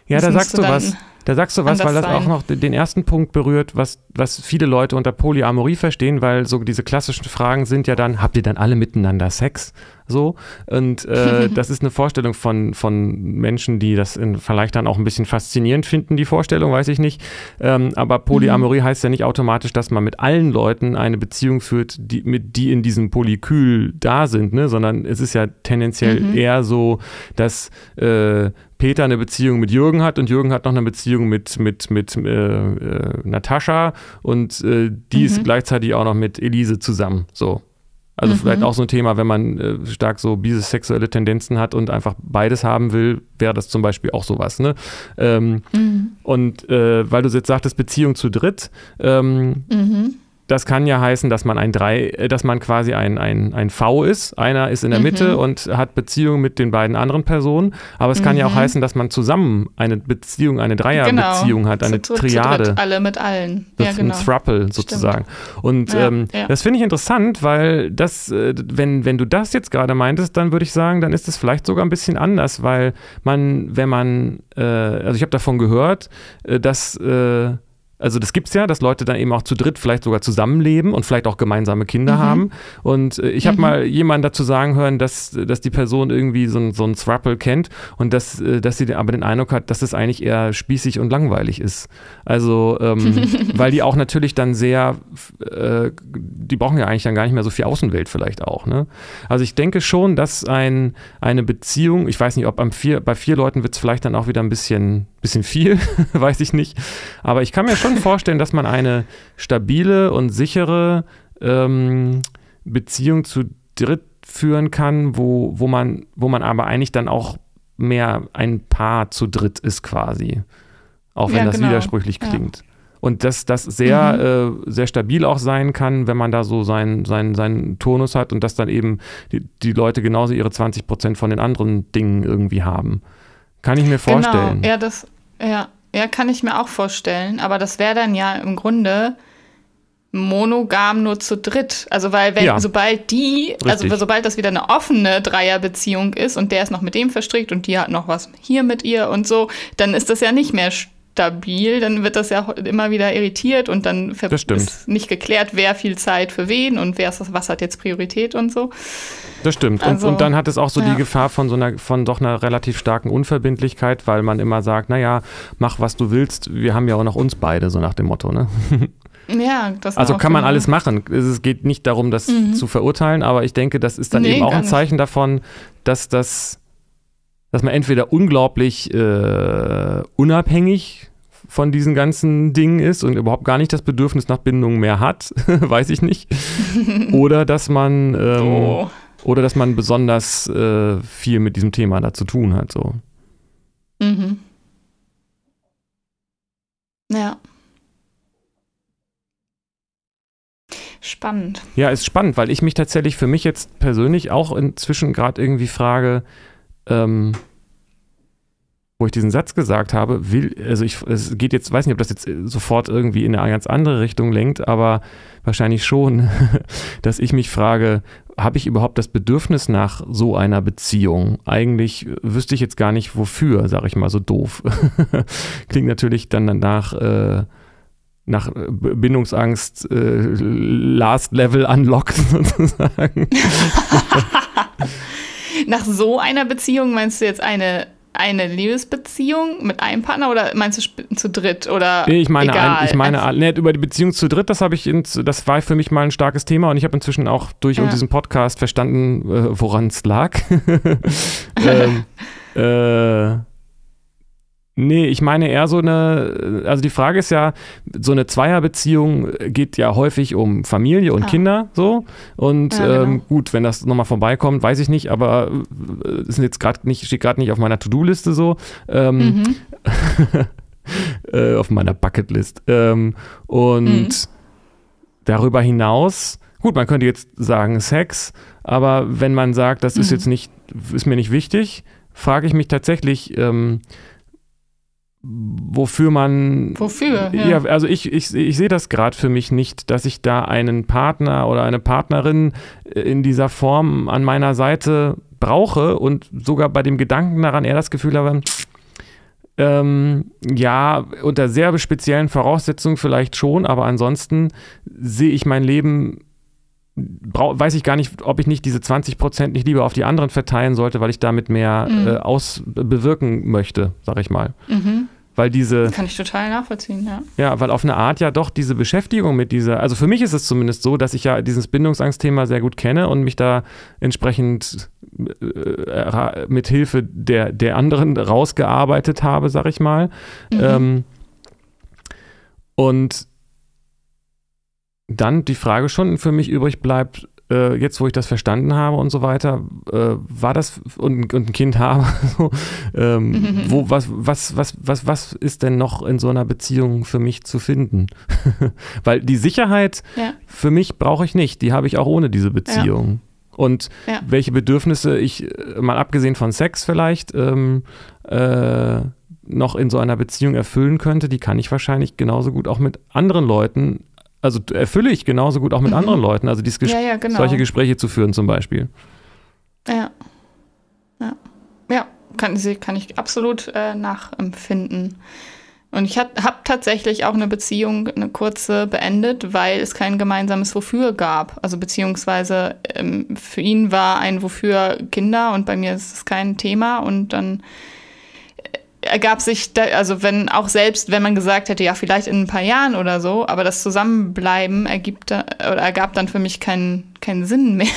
Ja, das da sagst du was. Da sagst du was, weil das sein. auch noch den ersten Punkt berührt, was, was viele Leute unter Polyamorie verstehen, weil so diese klassischen Fragen sind ja dann, habt ihr dann alle miteinander Sex? So. Und äh, das ist eine Vorstellung von, von Menschen, die das in, vielleicht dann auch ein bisschen faszinierend finden, die Vorstellung, weiß ich nicht. Ähm, aber Polyamorie mhm. heißt ja nicht automatisch, dass man mit allen Leuten eine Beziehung führt, die, mit, die in diesem Polykül da sind, ne? sondern es ist ja tendenziell mhm. eher so, dass äh, Peter eine Beziehung mit Jürgen hat und Jürgen hat noch eine Beziehung mit, mit, mit äh, äh, Natascha und äh, die mhm. ist gleichzeitig auch noch mit Elise zusammen. So. Also mhm. vielleicht auch so ein Thema, wenn man äh, stark so bisexuelle Tendenzen hat und einfach beides haben will, wäre das zum Beispiel auch sowas. Ne? Ähm, mhm. Und äh, weil du jetzt sagtest, Beziehung zu dritt, ähm, mhm. Das kann ja heißen, dass man ein drei, äh, dass man quasi ein, ein, ein V ist. Einer ist in der mhm. Mitte und hat Beziehung mit den beiden anderen Personen. Aber es mhm. kann ja auch mhm. heißen, dass man zusammen eine Beziehung, eine Dreierbeziehung genau. hat, eine zu, Triade. Zu dritt, alle mit allen. Das ja, genau. Ein Thruple sozusagen. Stimmt. Und ja, ähm, ja. das finde ich interessant, weil das, äh, wenn, wenn du das jetzt gerade meintest, dann würde ich sagen, dann ist es vielleicht sogar ein bisschen anders, weil man, wenn man, äh, also ich habe davon gehört, äh, dass äh, also das gibt es ja, dass Leute dann eben auch zu dritt vielleicht sogar zusammenleben und vielleicht auch gemeinsame Kinder mhm. haben. Und äh, ich habe mhm. mal jemanden dazu sagen hören, dass, dass die Person irgendwie so, ein, so ein Thruple kennt und dass, äh, dass sie aber den Eindruck hat, dass es eigentlich eher spießig und langweilig ist. Also, ähm, weil die auch natürlich dann sehr, äh, die brauchen ja eigentlich dann gar nicht mehr so viel Außenwelt vielleicht auch. Ne? Also ich denke schon, dass ein, eine Beziehung, ich weiß nicht, ob vier, bei vier Leuten wird es vielleicht dann auch wieder ein bisschen, bisschen viel, weiß ich nicht. Aber ich kann mir schon vorstellen, dass man eine stabile und sichere ähm, Beziehung zu dritt führen kann, wo, wo, man, wo man aber eigentlich dann auch mehr ein Paar zu dritt ist quasi. Auch wenn ja, das genau. widersprüchlich klingt. Ja. Und dass das sehr, mhm. äh, sehr stabil auch sein kann, wenn man da so seinen sein, sein Turnus hat und dass dann eben die, die Leute genauso ihre 20 Prozent von den anderen Dingen irgendwie haben. Kann ich mir genau. vorstellen. Genau, ja, das, ja, ja, kann ich mir auch vorstellen. Aber das wäre dann ja im Grunde monogam nur zu dritt. Also weil wenn, ja. sobald die, also Richtig. also sobald das wieder eine offene Dreierbeziehung ist und der ist noch mit dem verstrickt und die hat noch was hier mit ihr und so, dann ist das ja nicht mehr stabil, dann wird das ja immer wieder irritiert und dann ist nicht geklärt, wer viel Zeit für wen und wer ist, was hat jetzt Priorität und so. Das stimmt. Also, und, und, dann hat es auch so ja. die Gefahr von so einer, von doch einer relativ starken Unverbindlichkeit, weil man immer sagt, naja, mach was du willst, wir haben ja auch noch uns beide, so nach dem Motto, ne? Ja, das Also kann man alles machen. Es geht nicht darum, das mhm. zu verurteilen, aber ich denke, das ist dann nee, eben auch ein Zeichen nicht. davon, dass das, dass man entweder unglaublich äh, unabhängig von diesen ganzen Dingen ist und überhaupt gar nicht das Bedürfnis nach Bindung mehr hat, weiß ich nicht. Oder dass man ähm, oh. Oder dass man besonders äh, viel mit diesem Thema da zu tun hat. So. Mhm. Ja. Spannend. Ja, ist spannend, weil ich mich tatsächlich für mich jetzt persönlich auch inzwischen gerade irgendwie frage, ähm, wo ich diesen Satz gesagt habe, will, also ich, es geht jetzt, weiß nicht, ob das jetzt sofort irgendwie in eine ganz andere Richtung lenkt, aber wahrscheinlich schon, dass ich mich frage, habe ich überhaupt das Bedürfnis nach so einer Beziehung? Eigentlich wüsste ich jetzt gar nicht wofür, sage ich mal so doof. Klingt natürlich dann danach äh, nach äh, Bindungsangst äh, Last Level unlocked sozusagen. nach so einer Beziehung meinst du jetzt eine eine Liebesbeziehung mit einem Partner oder meinst du zu dritt oder nee, ich meine egal? Ein, ich meine also, nee, über die Beziehung zu dritt das habe ich ins, das war für mich mal ein starkes Thema und ich habe inzwischen auch durch ja. diesen Podcast verstanden äh, woran es lag ähm, äh, Nee, ich meine eher so eine, also die Frage ist ja, so eine Zweierbeziehung geht ja häufig um Familie und ah. Kinder so. Und ja, genau. ähm, gut, wenn das nochmal vorbeikommt, weiß ich nicht, aber äh, ist jetzt gerade nicht, steht gerade nicht auf meiner To-Do-Liste so. Ähm, mhm. äh, auf meiner Bucketlist. Ähm, und mhm. darüber hinaus, gut, man könnte jetzt sagen Sex, aber wenn man sagt, das mhm. ist jetzt nicht, ist mir nicht wichtig, frage ich mich tatsächlich, ähm, wofür man. Wofür? Ja, ja also ich, ich, ich sehe das gerade für mich nicht, dass ich da einen Partner oder eine Partnerin in dieser Form an meiner Seite brauche und sogar bei dem Gedanken daran eher das Gefühl habe, ähm, ja, unter sehr speziellen Voraussetzungen vielleicht schon, aber ansonsten sehe ich mein Leben weiß ich gar nicht, ob ich nicht diese 20 Prozent nicht lieber auf die anderen verteilen sollte, weil ich damit mehr mhm. äh, aus bewirken möchte, sag ich mal. Mhm. Weil diese. Kann ich total nachvollziehen, ja. Ja, weil auf eine Art ja doch diese Beschäftigung mit dieser, also für mich ist es zumindest so, dass ich ja dieses Bindungsangstthema sehr gut kenne und mich da entsprechend äh, mit Hilfe der, der anderen rausgearbeitet habe, sag ich mal. Mhm. Ähm, und dann die Frage schon für mich übrig bleibt, äh, jetzt wo ich das verstanden habe und so weiter, äh, war das und, und, ein Kind habe, so, ähm, mhm. wo, was, was, was, was, was ist denn noch in so einer Beziehung für mich zu finden? Weil die Sicherheit ja. für mich brauche ich nicht, die habe ich auch ohne diese Beziehung. Ja. Und ja. welche Bedürfnisse ich, äh, mal abgesehen von Sex vielleicht, ähm, äh, noch in so einer Beziehung erfüllen könnte, die kann ich wahrscheinlich genauso gut auch mit anderen Leuten also erfülle ich genauso gut auch mit mhm. anderen Leuten, also dieses Ges ja, ja, genau. solche Gespräche zu führen zum Beispiel. Ja. Ja, ja kann, kann ich absolut äh, nachempfinden. Und ich habe tatsächlich auch eine Beziehung, eine kurze, beendet, weil es kein gemeinsames Wofür gab. Also beziehungsweise ähm, für ihn war ein Wofür Kinder und bei mir ist es kein Thema. Und dann ergab sich, da, also wenn auch selbst, wenn man gesagt hätte, ja, vielleicht in ein paar Jahren oder so, aber das Zusammenbleiben ergibt oder ergab dann für mich keinen keinen Sinn mehr,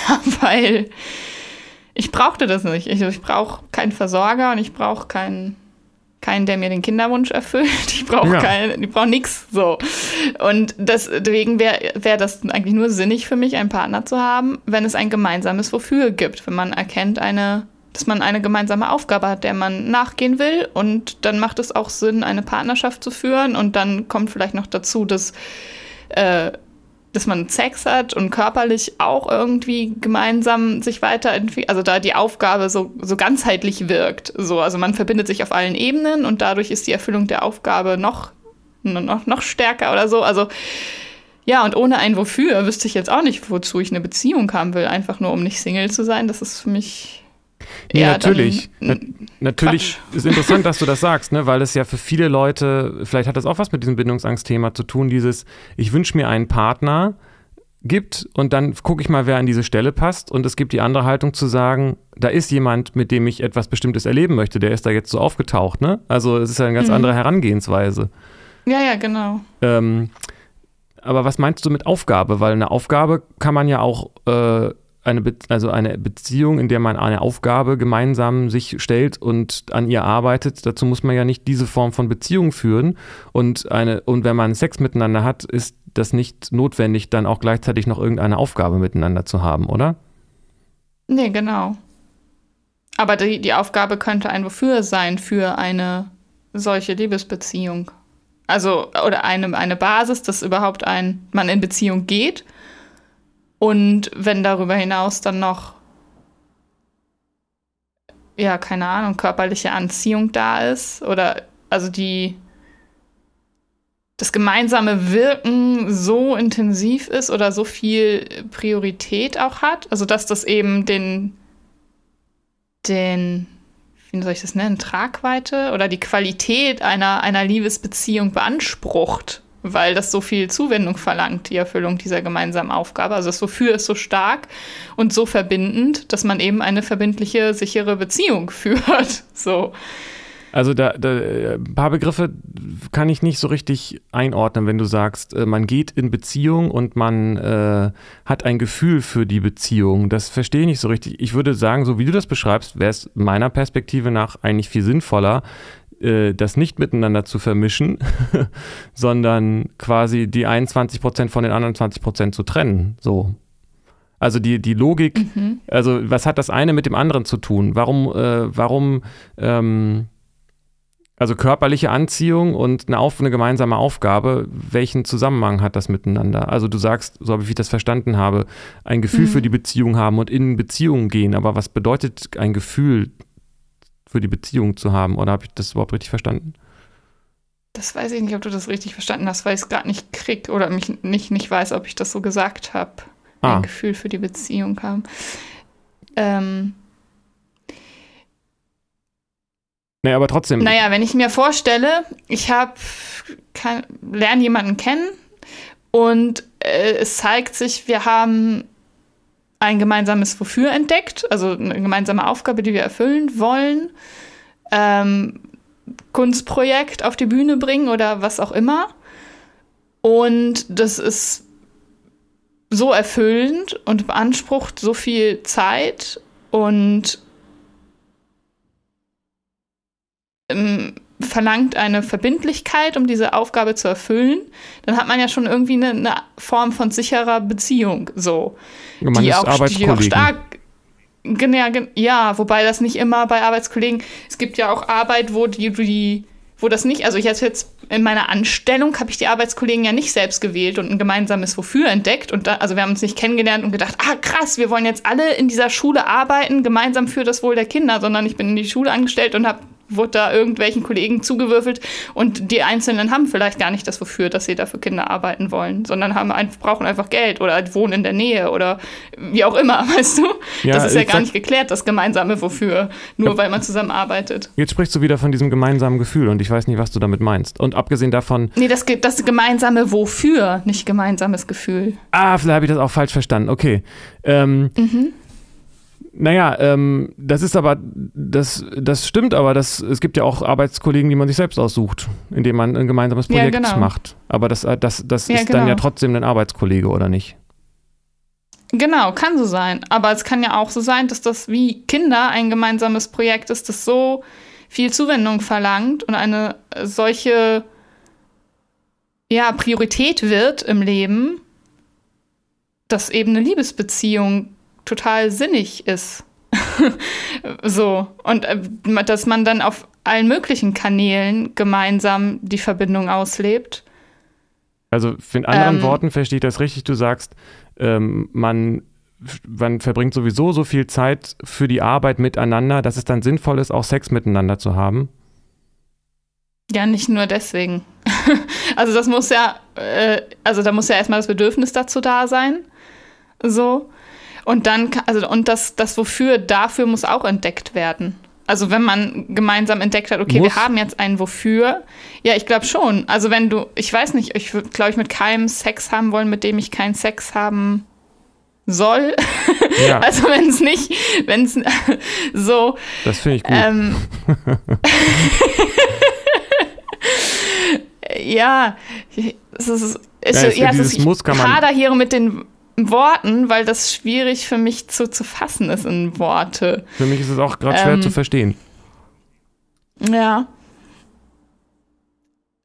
weil ich brauchte das nicht. Ich, ich brauche keinen Versorger und ich brauche keinen keinen, der mir den Kinderwunsch erfüllt. Ich brauche ja. keinen, ich brauche nichts so. Und deswegen wäre wär das eigentlich nur sinnig für mich, einen Partner zu haben, wenn es ein gemeinsames Wofür gibt, wenn man erkennt, eine dass man eine gemeinsame Aufgabe hat, der man nachgehen will. Und dann macht es auch Sinn, eine Partnerschaft zu führen. Und dann kommt vielleicht noch dazu, dass, äh, dass man Sex hat und körperlich auch irgendwie gemeinsam sich weiterentwickelt. Also da die Aufgabe so, so ganzheitlich wirkt. So, also man verbindet sich auf allen Ebenen und dadurch ist die Erfüllung der Aufgabe noch, noch, noch stärker oder so. Also ja, und ohne ein Wofür wüsste ich jetzt auch nicht, wozu ich eine Beziehung haben will. Einfach nur, um nicht Single zu sein. Das ist für mich Nee, ja, natürlich. Na, natürlich Quatsch. ist interessant, dass du das sagst, ne? weil es ja für viele Leute, vielleicht hat das auch was mit diesem Bindungsangstthema zu tun, dieses, ich wünsche mir einen Partner gibt und dann gucke ich mal, wer an diese Stelle passt und es gibt die andere Haltung zu sagen, da ist jemand, mit dem ich etwas Bestimmtes erleben möchte, der ist da jetzt so aufgetaucht, ne? Also es ist ja eine ganz mhm. andere Herangehensweise. Ja, ja, genau. Ähm, aber was meinst du mit Aufgabe? Weil eine Aufgabe kann man ja auch äh, eine, Be also eine Beziehung, in der man eine Aufgabe gemeinsam sich stellt und an ihr arbeitet. Dazu muss man ja nicht diese Form von Beziehung führen. Und, eine, und wenn man Sex miteinander hat, ist das nicht notwendig, dann auch gleichzeitig noch irgendeine Aufgabe miteinander zu haben, oder? Nee, genau. Aber die, die Aufgabe könnte ein Wofür sein für eine solche Liebesbeziehung. Also, oder eine, eine Basis, dass überhaupt ein, man in Beziehung geht und wenn darüber hinaus dann noch, ja, keine Ahnung, körperliche Anziehung da ist oder also die, das gemeinsame Wirken so intensiv ist oder so viel Priorität auch hat, also dass das eben den, den, wie soll ich das nennen, Tragweite oder die Qualität einer, einer Liebesbeziehung beansprucht weil das so viel Zuwendung verlangt, die Erfüllung dieser gemeinsamen Aufgabe. Also das Wofür ist so stark und so verbindend, dass man eben eine verbindliche, sichere Beziehung führt. So. Also da, da, ein paar Begriffe kann ich nicht so richtig einordnen, wenn du sagst, äh, man geht in Beziehung und man äh, hat ein Gefühl für die Beziehung. Das verstehe ich nicht so richtig. Ich würde sagen, so wie du das beschreibst, wäre es meiner Perspektive nach eigentlich viel sinnvoller, äh, das nicht miteinander zu vermischen, sondern quasi die 21 Prozent von den anderen 20 Prozent zu trennen. So. Also die, die Logik, mhm. also was hat das eine mit dem anderen zu tun? Warum, äh, warum, ähm, also körperliche Anziehung und eine, auf, eine gemeinsame Aufgabe, welchen Zusammenhang hat das miteinander? Also du sagst, so wie ich das verstanden habe, ein Gefühl mhm. für die Beziehung haben und in Beziehungen gehen, aber was bedeutet ein Gefühl für die Beziehung zu haben. Oder habe ich das überhaupt richtig verstanden? Das weiß ich nicht, ob du das richtig verstanden hast, weil ich es gerade nicht krieg oder mich nicht, nicht weiß, ob ich das so gesagt habe. Ah. Ein Gefühl für die Beziehung haben. Ähm. Naja, aber trotzdem. Naja, wenn ich mir vorstelle, ich habe lerne jemanden kennen und äh, es zeigt sich, wir haben ein gemeinsames Wofür entdeckt, also eine gemeinsame Aufgabe, die wir erfüllen wollen, ähm, Kunstprojekt auf die Bühne bringen oder was auch immer. Und das ist so erfüllend und beansprucht so viel Zeit und ähm, verlangt eine Verbindlichkeit, um diese Aufgabe zu erfüllen, dann hat man ja schon irgendwie eine, eine Form von sicherer Beziehung, so. Man die, auch, die auch stark. Ja, wobei das nicht immer bei Arbeitskollegen. Es gibt ja auch Arbeit, wo die, die wo das nicht, also ich hatte jetzt in meiner Anstellung habe ich die Arbeitskollegen ja nicht selbst gewählt und ein gemeinsames Wofür entdeckt und da, also wir haben uns nicht kennengelernt und gedacht, ah krass, wir wollen jetzt alle in dieser Schule arbeiten, gemeinsam für das Wohl der Kinder, sondern ich bin in die Schule angestellt und habe wurde da irgendwelchen Kollegen zugewürfelt und die Einzelnen haben vielleicht gar nicht das Wofür, dass sie da für Kinder arbeiten wollen, sondern haben ein, brauchen einfach Geld oder wohnen in der Nähe oder wie auch immer, weißt du? Ja, das ist ja gar sag- nicht geklärt, das gemeinsame Wofür, nur Ja. weil man zusammenarbeitet. Jetzt sprichst du wieder von diesem gemeinsamen Gefühl und ich weiß nicht, was du damit meinst. Und abgesehen davon, Nee, das, das gemeinsame Wofür, nicht gemeinsames Gefühl. ah, vielleicht habe ich das auch falsch verstanden. Okay. Ähm, Naja, ähm, das ist aber, das, das stimmt aber, das, es gibt ja auch Arbeitskollegen, die man sich selbst aussucht, indem man ein gemeinsames Ja, Projekt genau. macht. Aber das, äh, das, das Ja, ist dann genau. ja trotzdem ein Arbeitskollege, oder nicht? Genau, kann so sein. Aber es kann ja auch so sein, dass das wie Kinder ein gemeinsames Projekt ist, das so viel Zuwendung verlangt und eine äh, solche ja, Priorität wird im Leben, dass eben eine Liebesbeziehung total sinnig ist. so. Und äh, dass man dann auf allen möglichen Kanälen gemeinsam die Verbindung auslebt. Also in anderen Ähm. Worten verstehe ich das richtig, du sagst, ähm, man, man verbringt sowieso so viel Zeit für die Arbeit miteinander, dass es dann sinnvoll ist, auch Sex miteinander zu haben. Ja, nicht nur deswegen. also das muss ja, äh, also da muss ja erstmal das Bedürfnis dazu da sein. So. Und dann, also und das, das Wofür dafür muss auch entdeckt werden. Also wenn man gemeinsam entdeckt hat, okay, Muss? wir haben jetzt ein Wofür. Ja, ich glaube schon. Also wenn du, ich weiß nicht, ich würde, glaube ich, mit keinem Sex haben wollen, mit dem ich keinen Sex haben soll. Ja, Also wenn es nicht, wenn es so, das finde ich gut. ähm, ja, es ist, es, Ja, es- ja, es dieses ist, Muss kann ich man- hader hier mit den Worten, weil das schwierig für mich zu, zu fassen ist in Worte. Für mich ist es auch gerade schwer ähm, zu verstehen. Ja.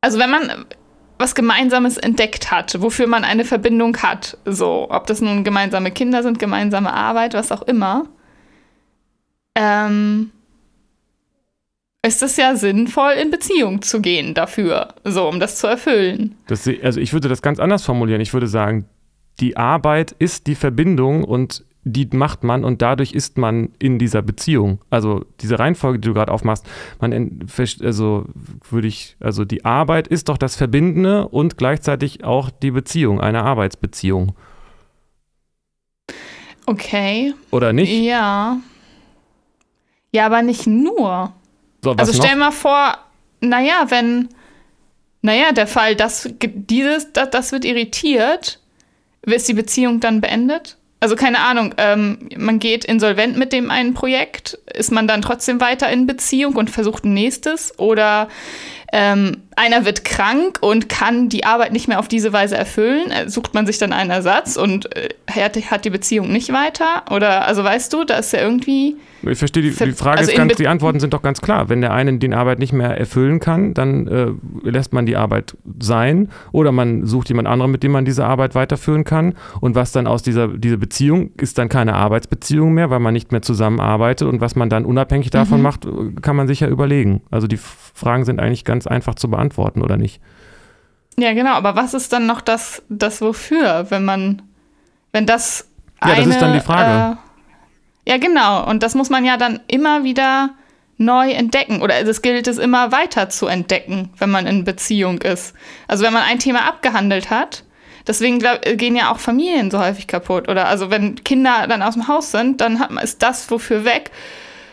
Also wenn man was Gemeinsames entdeckt hat, wofür man eine Verbindung hat, so, ob das nun gemeinsame Kinder sind, gemeinsame Arbeit, was auch immer, ähm, ist es ja sinnvoll, in Beziehung zu gehen dafür, so, um das zu erfüllen. Das, also ich würde das ganz anders formulieren. Ich würde sagen, die Arbeit ist die Verbindung und die macht man und dadurch ist man in dieser Beziehung. Also diese Reihenfolge, die du gerade aufmachst, man also würde ich, also die Arbeit ist doch das Verbindende und gleichzeitig auch die Beziehung, eine Arbeitsbeziehung. Okay, Oder nicht? ja. Ja, aber nicht nur. So, Also noch? stell mal vor, naja, wenn, naja, der Fall, das, dieses, das, das wird irritiert, ist die Beziehung dann beendet? Also keine Ahnung, ähm, man geht insolvent mit dem einen Projekt, ist man dann trotzdem weiter in Beziehung und versucht ein nächstes? Oder ähm, einer wird krank und kann die Arbeit nicht mehr auf diese Weise erfüllen, äh, sucht man sich dann einen Ersatz und äh, hat, die Beziehung nicht weiter? Oder, also weißt du, da ist ja irgendwie, Ich verstehe, die, die Frage also ist ganz, die Antworten sind doch ganz klar. Wenn der eine die Arbeit nicht mehr erfüllen kann, dann äh, lässt man die Arbeit sein oder man sucht jemand anderen, mit dem man diese Arbeit weiterführen kann. Und was dann aus dieser, dieser Beziehung ist dann keine Arbeitsbeziehung mehr, weil man nicht mehr zusammenarbeitet. Und was man dann unabhängig davon Mhm. macht, äh, kann man sich ja überlegen. Also die Fragen sind eigentlich ganz einfach zu beantworten, oder nicht? Ja, genau, aber was ist dann noch das, das Wofür, wenn man, wenn das Ja, das eine, ist dann die Frage. Äh, ja, genau. Und das muss man ja dann immer wieder neu entdecken. Oder es gilt es immer weiter zu entdecken, wenn man in Beziehung ist. Also wenn man ein Thema abgehandelt hat, deswegen glaub, gehen ja auch Familien so häufig kaputt. Oder also wenn Kinder dann aus dem Haus sind, dann hat man, ist das wofür weg.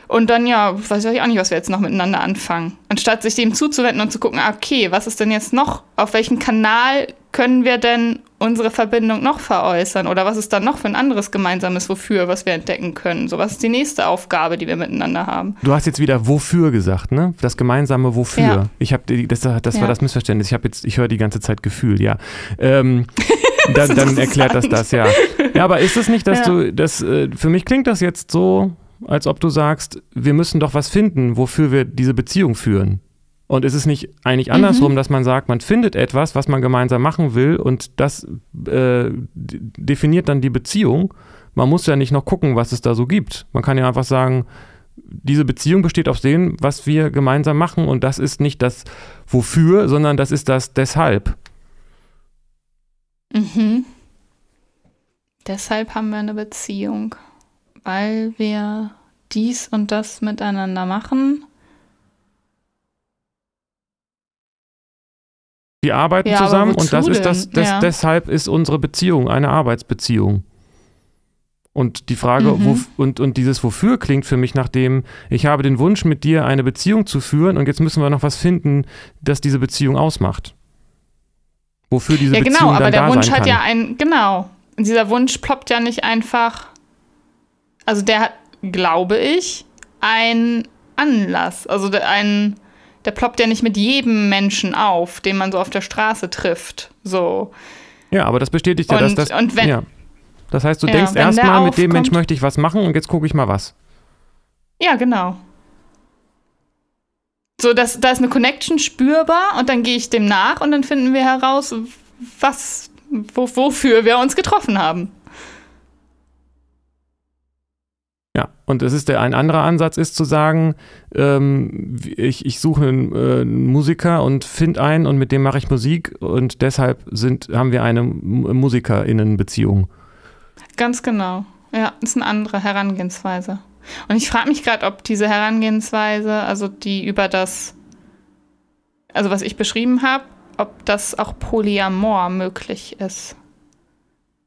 Und dann, ja, weiß ich auch nicht, was wir jetzt noch miteinander anfangen. Anstatt sich dem zuzuwenden und zu gucken, ah, okay, was ist denn jetzt noch? Auf welchem Kanal können wir denn unsere Verbindung noch veräußern? Oder was ist dann noch für ein anderes gemeinsames Wofür, was wir entdecken können? So, was ist die nächste Aufgabe, die wir miteinander haben? Du hast jetzt wieder wofür gesagt, ne? Das gemeinsame wofür. Ja. Ich habe das, das war Ja. das Missverständnis. Ich habe jetzt, ich höre die ganze Zeit Gefühl, ja. Ähm, dann, dann erklärt das das, ja. Ja, aber ist es nicht, dass Ja. du, das, äh, für mich klingt das jetzt so, als ob du sagst, wir müssen doch was finden, wofür wir diese Beziehung führen. Und ist es nicht eigentlich andersrum, mhm. dass man sagt, man findet etwas, was man gemeinsam machen will und das äh, definiert dann die Beziehung? Man muss ja nicht noch gucken, was es da so gibt. Man kann ja einfach sagen, diese Beziehung besteht auf dem, was wir gemeinsam machen und das ist nicht das Wofür, sondern das ist das Deshalb. Mhm. Deshalb haben wir eine Beziehung, weil wir dies und das miteinander machen Wir arbeiten ja, zusammen und das ist das, das ja. deshalb ist unsere Beziehung eine Arbeitsbeziehung. Und die Frage, mhm. wo, und, und dieses Wofür klingt für mich nach dem, ich habe den Wunsch, mit dir eine Beziehung zu führen und jetzt müssen wir noch was finden, das diese Beziehung ausmacht. Wofür diese ja, genau, Beziehung dann aber der Wunsch hat ja ein, genau. Dieser Wunsch ploppt ja nicht einfach, also der hat, glaube ich, einen Anlass, also einen, der ploppt ja nicht mit jedem Menschen auf, den man so auf der Straße trifft. So. Ja, aber das bestätigt ja, und, dass das. Und wenn, ja. Das heißt, du ja, denkst erstmal, mit dem Mensch möchte ich was machen und jetzt gucke ich mal was. Ja, genau. So, das, da ist eine Connection spürbar und dann gehe ich dem nach und dann finden wir heraus, was, wo, wofür wir uns getroffen haben. Ja, und es ist der ein anderer Ansatz ist zu sagen, ähm, ich, ich suche einen, äh, einen Musiker und finde einen und mit dem mache ich Musik und deshalb sind, haben wir eine MusikerInnen-Beziehung. Ganz genau. Ja, ist eine andere Herangehensweise. Und ich frage mich gerade, ob diese Herangehensweise, also die über das, also was ich beschrieben habe, ob das auch Polyamor möglich ist.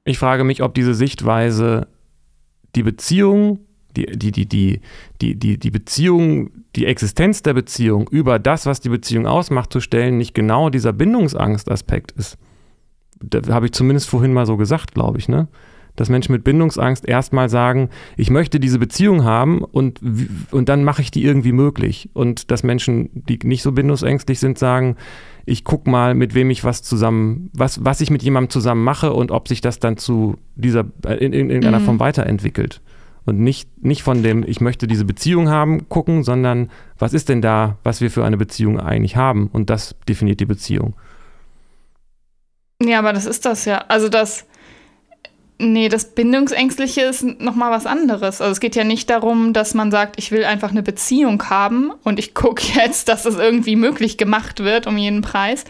Ich frage mich, ob diese Sichtweise die Beziehung die, die, die, die, die, die, die Beziehung, die Existenz der Beziehung über das, was die Beziehung ausmacht, zu stellen, nicht genau dieser Bindungsangst-Aspekt ist. Da habe ich zumindest vorhin mal so gesagt, glaube ich, ne? Dass Menschen mit Bindungsangst erstmal sagen, ich möchte diese Beziehung haben und, und dann mache ich die irgendwie möglich. Und dass Menschen, die nicht so bindungsängstlich sind, sagen, ich gucke mal, mit wem ich was zusammen, was, was ich mit jemandem zusammen mache und ob sich das dann zu dieser, in, in irgendeiner mhm. Form weiterentwickelt und nicht, nicht von dem, ich möchte diese Beziehung haben, gucken, sondern was ist denn da, was wir für eine Beziehung eigentlich haben? Und das definiert die Beziehung. Ja, aber das ist das ja. Also das, Nee, das Bindungsängstliche ist nochmal was anderes. Also es geht ja nicht darum, dass man sagt, ich will einfach eine Beziehung haben und ich gucke jetzt, dass das irgendwie möglich gemacht wird um jeden Preis,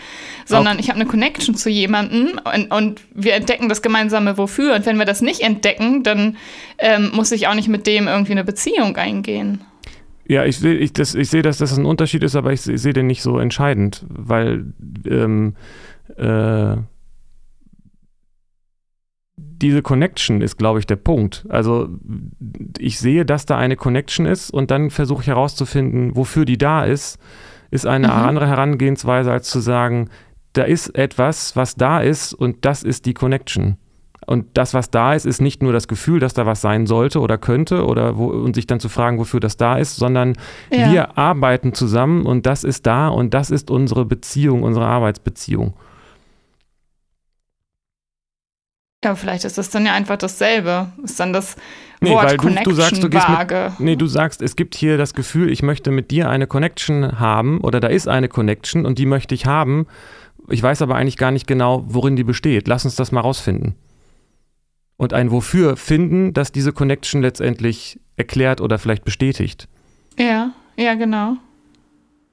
sondern Auch. ich habe eine Connection zu jemandem und, und, wir entdecken das gemeinsame Wofür. Und wenn wir das nicht entdecken, dann ähm, muss ich auch nicht mit dem irgendwie eine Beziehung eingehen. Ja, ich sehe, ich, ich seh, dass das ein Unterschied ist, aber ich sehe den nicht so entscheidend, weil ähm, äh, diese Connection ist, glaube ich, der Punkt. Also ich sehe, dass da eine Connection ist und dann versuche ich herauszufinden, wofür die da ist, ist eine mhm. andere Herangehensweise, als zu sagen, da ist etwas, was da ist und das ist die Connection. Und das, was da ist, ist nicht nur das Gefühl, dass da was sein sollte oder könnte oder wo, und sich dann zu fragen, wofür das da ist, sondern ja. wir arbeiten zusammen und das ist da und das ist unsere Beziehung, unsere Arbeitsbeziehung. Ja, vielleicht ist das dann ja einfach dasselbe. Ist dann das nee, Wort weil du, Connection du sagst, du gehst vage. Mit, nee, du sagst, es gibt hier das Gefühl, ich möchte mit dir eine Connection haben oder da ist eine Connection und die möchte ich haben. Ich weiß aber eigentlich gar nicht genau, worin die besteht. Lass uns das mal rausfinden. Und ein Wofür finden, das diese Connection letztendlich erklärt oder vielleicht bestätigt. Ja, ja, genau.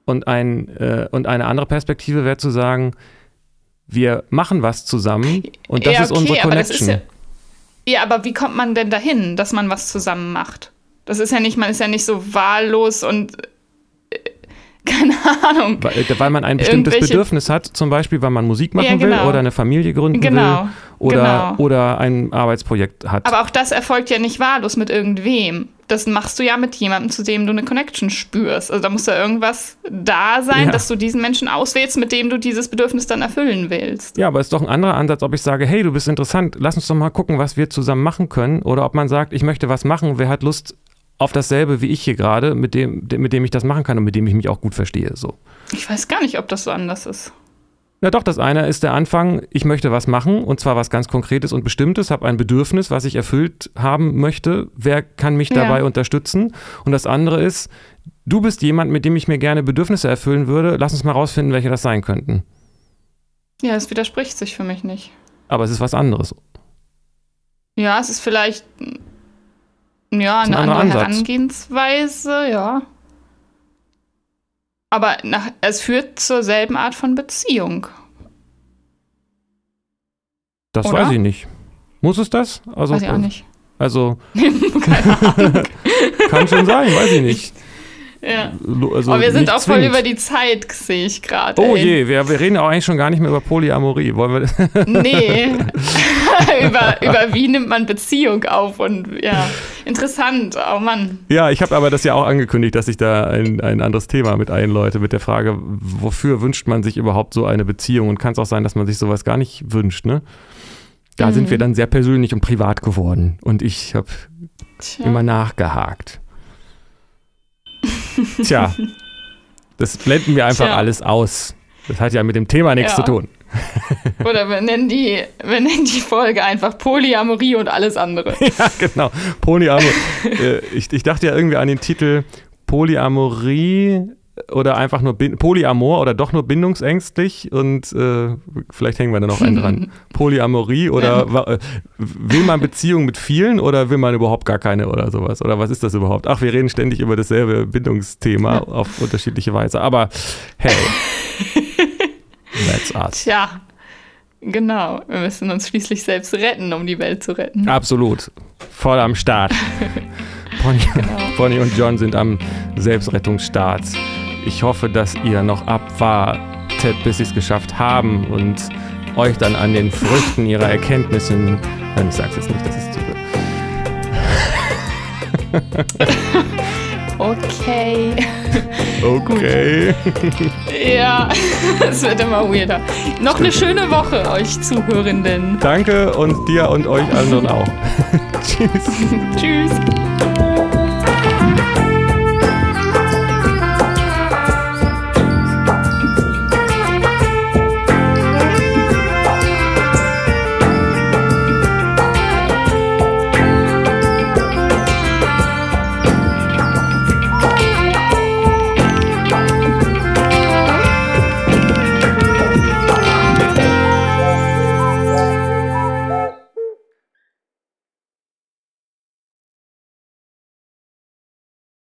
Und, ein, äh, und eine andere Perspektive wäre zu sagen, wir machen was zusammen und das ja, okay, ist unsere Connection. Ist ja, ja, aber wie kommt man denn dahin, dass man was zusammen macht? Das ist ja nicht, man ist ja nicht so wahllos und äh, keine Ahnung. Weil, äh, weil man ein bestimmtes Bedürfnis hat, zum Beispiel, weil man Musik machen ja, genau. will oder eine Familie gründen genau. will oder, genau. oder ein Arbeitsprojekt hat. Aber auch das erfolgt ja nicht wahllos mit irgendwem das machst du ja mit jemandem, zu dem du eine Connection spürst. Also da muss ja irgendwas da sein, ja. dass du diesen Menschen auswählst, mit dem du dieses Bedürfnis dann erfüllen willst. Ja, aber es ist doch ein anderer Ansatz, ob ich sage, hey, du bist interessant, lass uns doch mal gucken, was wir zusammen machen können. Oder ob man sagt, ich möchte was machen, wer hat Lust auf dasselbe wie ich hier gerade, mit dem, mit dem ich das machen kann und mit dem ich mich auch gut verstehe. So. Ich weiß gar nicht, ob das so anders ist. Na doch, das eine ist der Anfang, ich möchte was machen und zwar was ganz Konkretes und Bestimmtes, habe ein Bedürfnis, was ich erfüllt haben möchte. Wer kann mich dabei ja. unterstützen? Und das andere ist, du bist jemand, mit dem ich mir gerne Bedürfnisse erfüllen würde. Lass uns mal rausfinden, welche das sein könnten. Ja, es widerspricht sich für mich nicht. Aber es ist was anderes. Ja, es ist vielleicht ja, ein eine anderer andere Ansatz. Herangehensweise, ja. Aber nach, es führt zur selben Art von Beziehung. Das Oder? weiß ich nicht. Muss es das? Also, Weiß ich auch nicht. Also, kann schon sein, weiß ich nicht. Ja. Also Aber wir sind auch voll zwingend. über die Zeit, sehe ich gerade. Oh je, wir, wir reden auch eigentlich schon gar nicht mehr über Polyamorie. Wollen wir Nee. über, über wie nimmt man Beziehung auf und ja. Interessant. Oh Mann. Ja, ich habe aber das ja auch angekündigt, dass ich da ein, ein anderes Thema mit einläute, mit der Frage, wofür wünscht man sich überhaupt so eine Beziehung? Und kann es auch sein, dass man sich sowas gar nicht wünscht, ne? Da Mhm. sind wir dann sehr persönlich und privat geworden. Und ich habe immer nachgehakt. Tja, das blenden wir einfach Tja. alles aus. Das hat ja mit dem Thema nichts Ja. zu tun. Oder wir nennen, die, wir nennen die Folge einfach Polyamorie und alles andere. ja, genau. Polyamor. äh, ich, ich dachte ja irgendwie an den Titel Polyamorie oder einfach nur Polyamor oder doch nur bindungsängstlich und äh, vielleicht hängen wir da noch einen dran. Polyamorie oder äh, will man Beziehungen mit vielen oder will man überhaupt gar keine oder sowas? Oder was ist das überhaupt? Ach, wir reden ständig über dasselbe Bindungsthema auf unterschiedliche Weise. Aber hey, that's us. Tja. Genau. Wir müssen uns schließlich selbst retten, um die Welt zu retten. Absolut. Voll am Start. Pony, Pony und John sind am Selbstrettungsstart. Ich hoffe, dass ihr noch abwartet, bis sie es geschafft haben und euch dann an den Früchten ihrer Erkenntnissen. Nein, ich sag's jetzt nicht, das ist zu Okay. Okay. Ja, es wird immer weirder. Noch eine schöne Woche euch Zuhörenden. Danke und dir und euch anderen auch. Tschüss. Tschüss.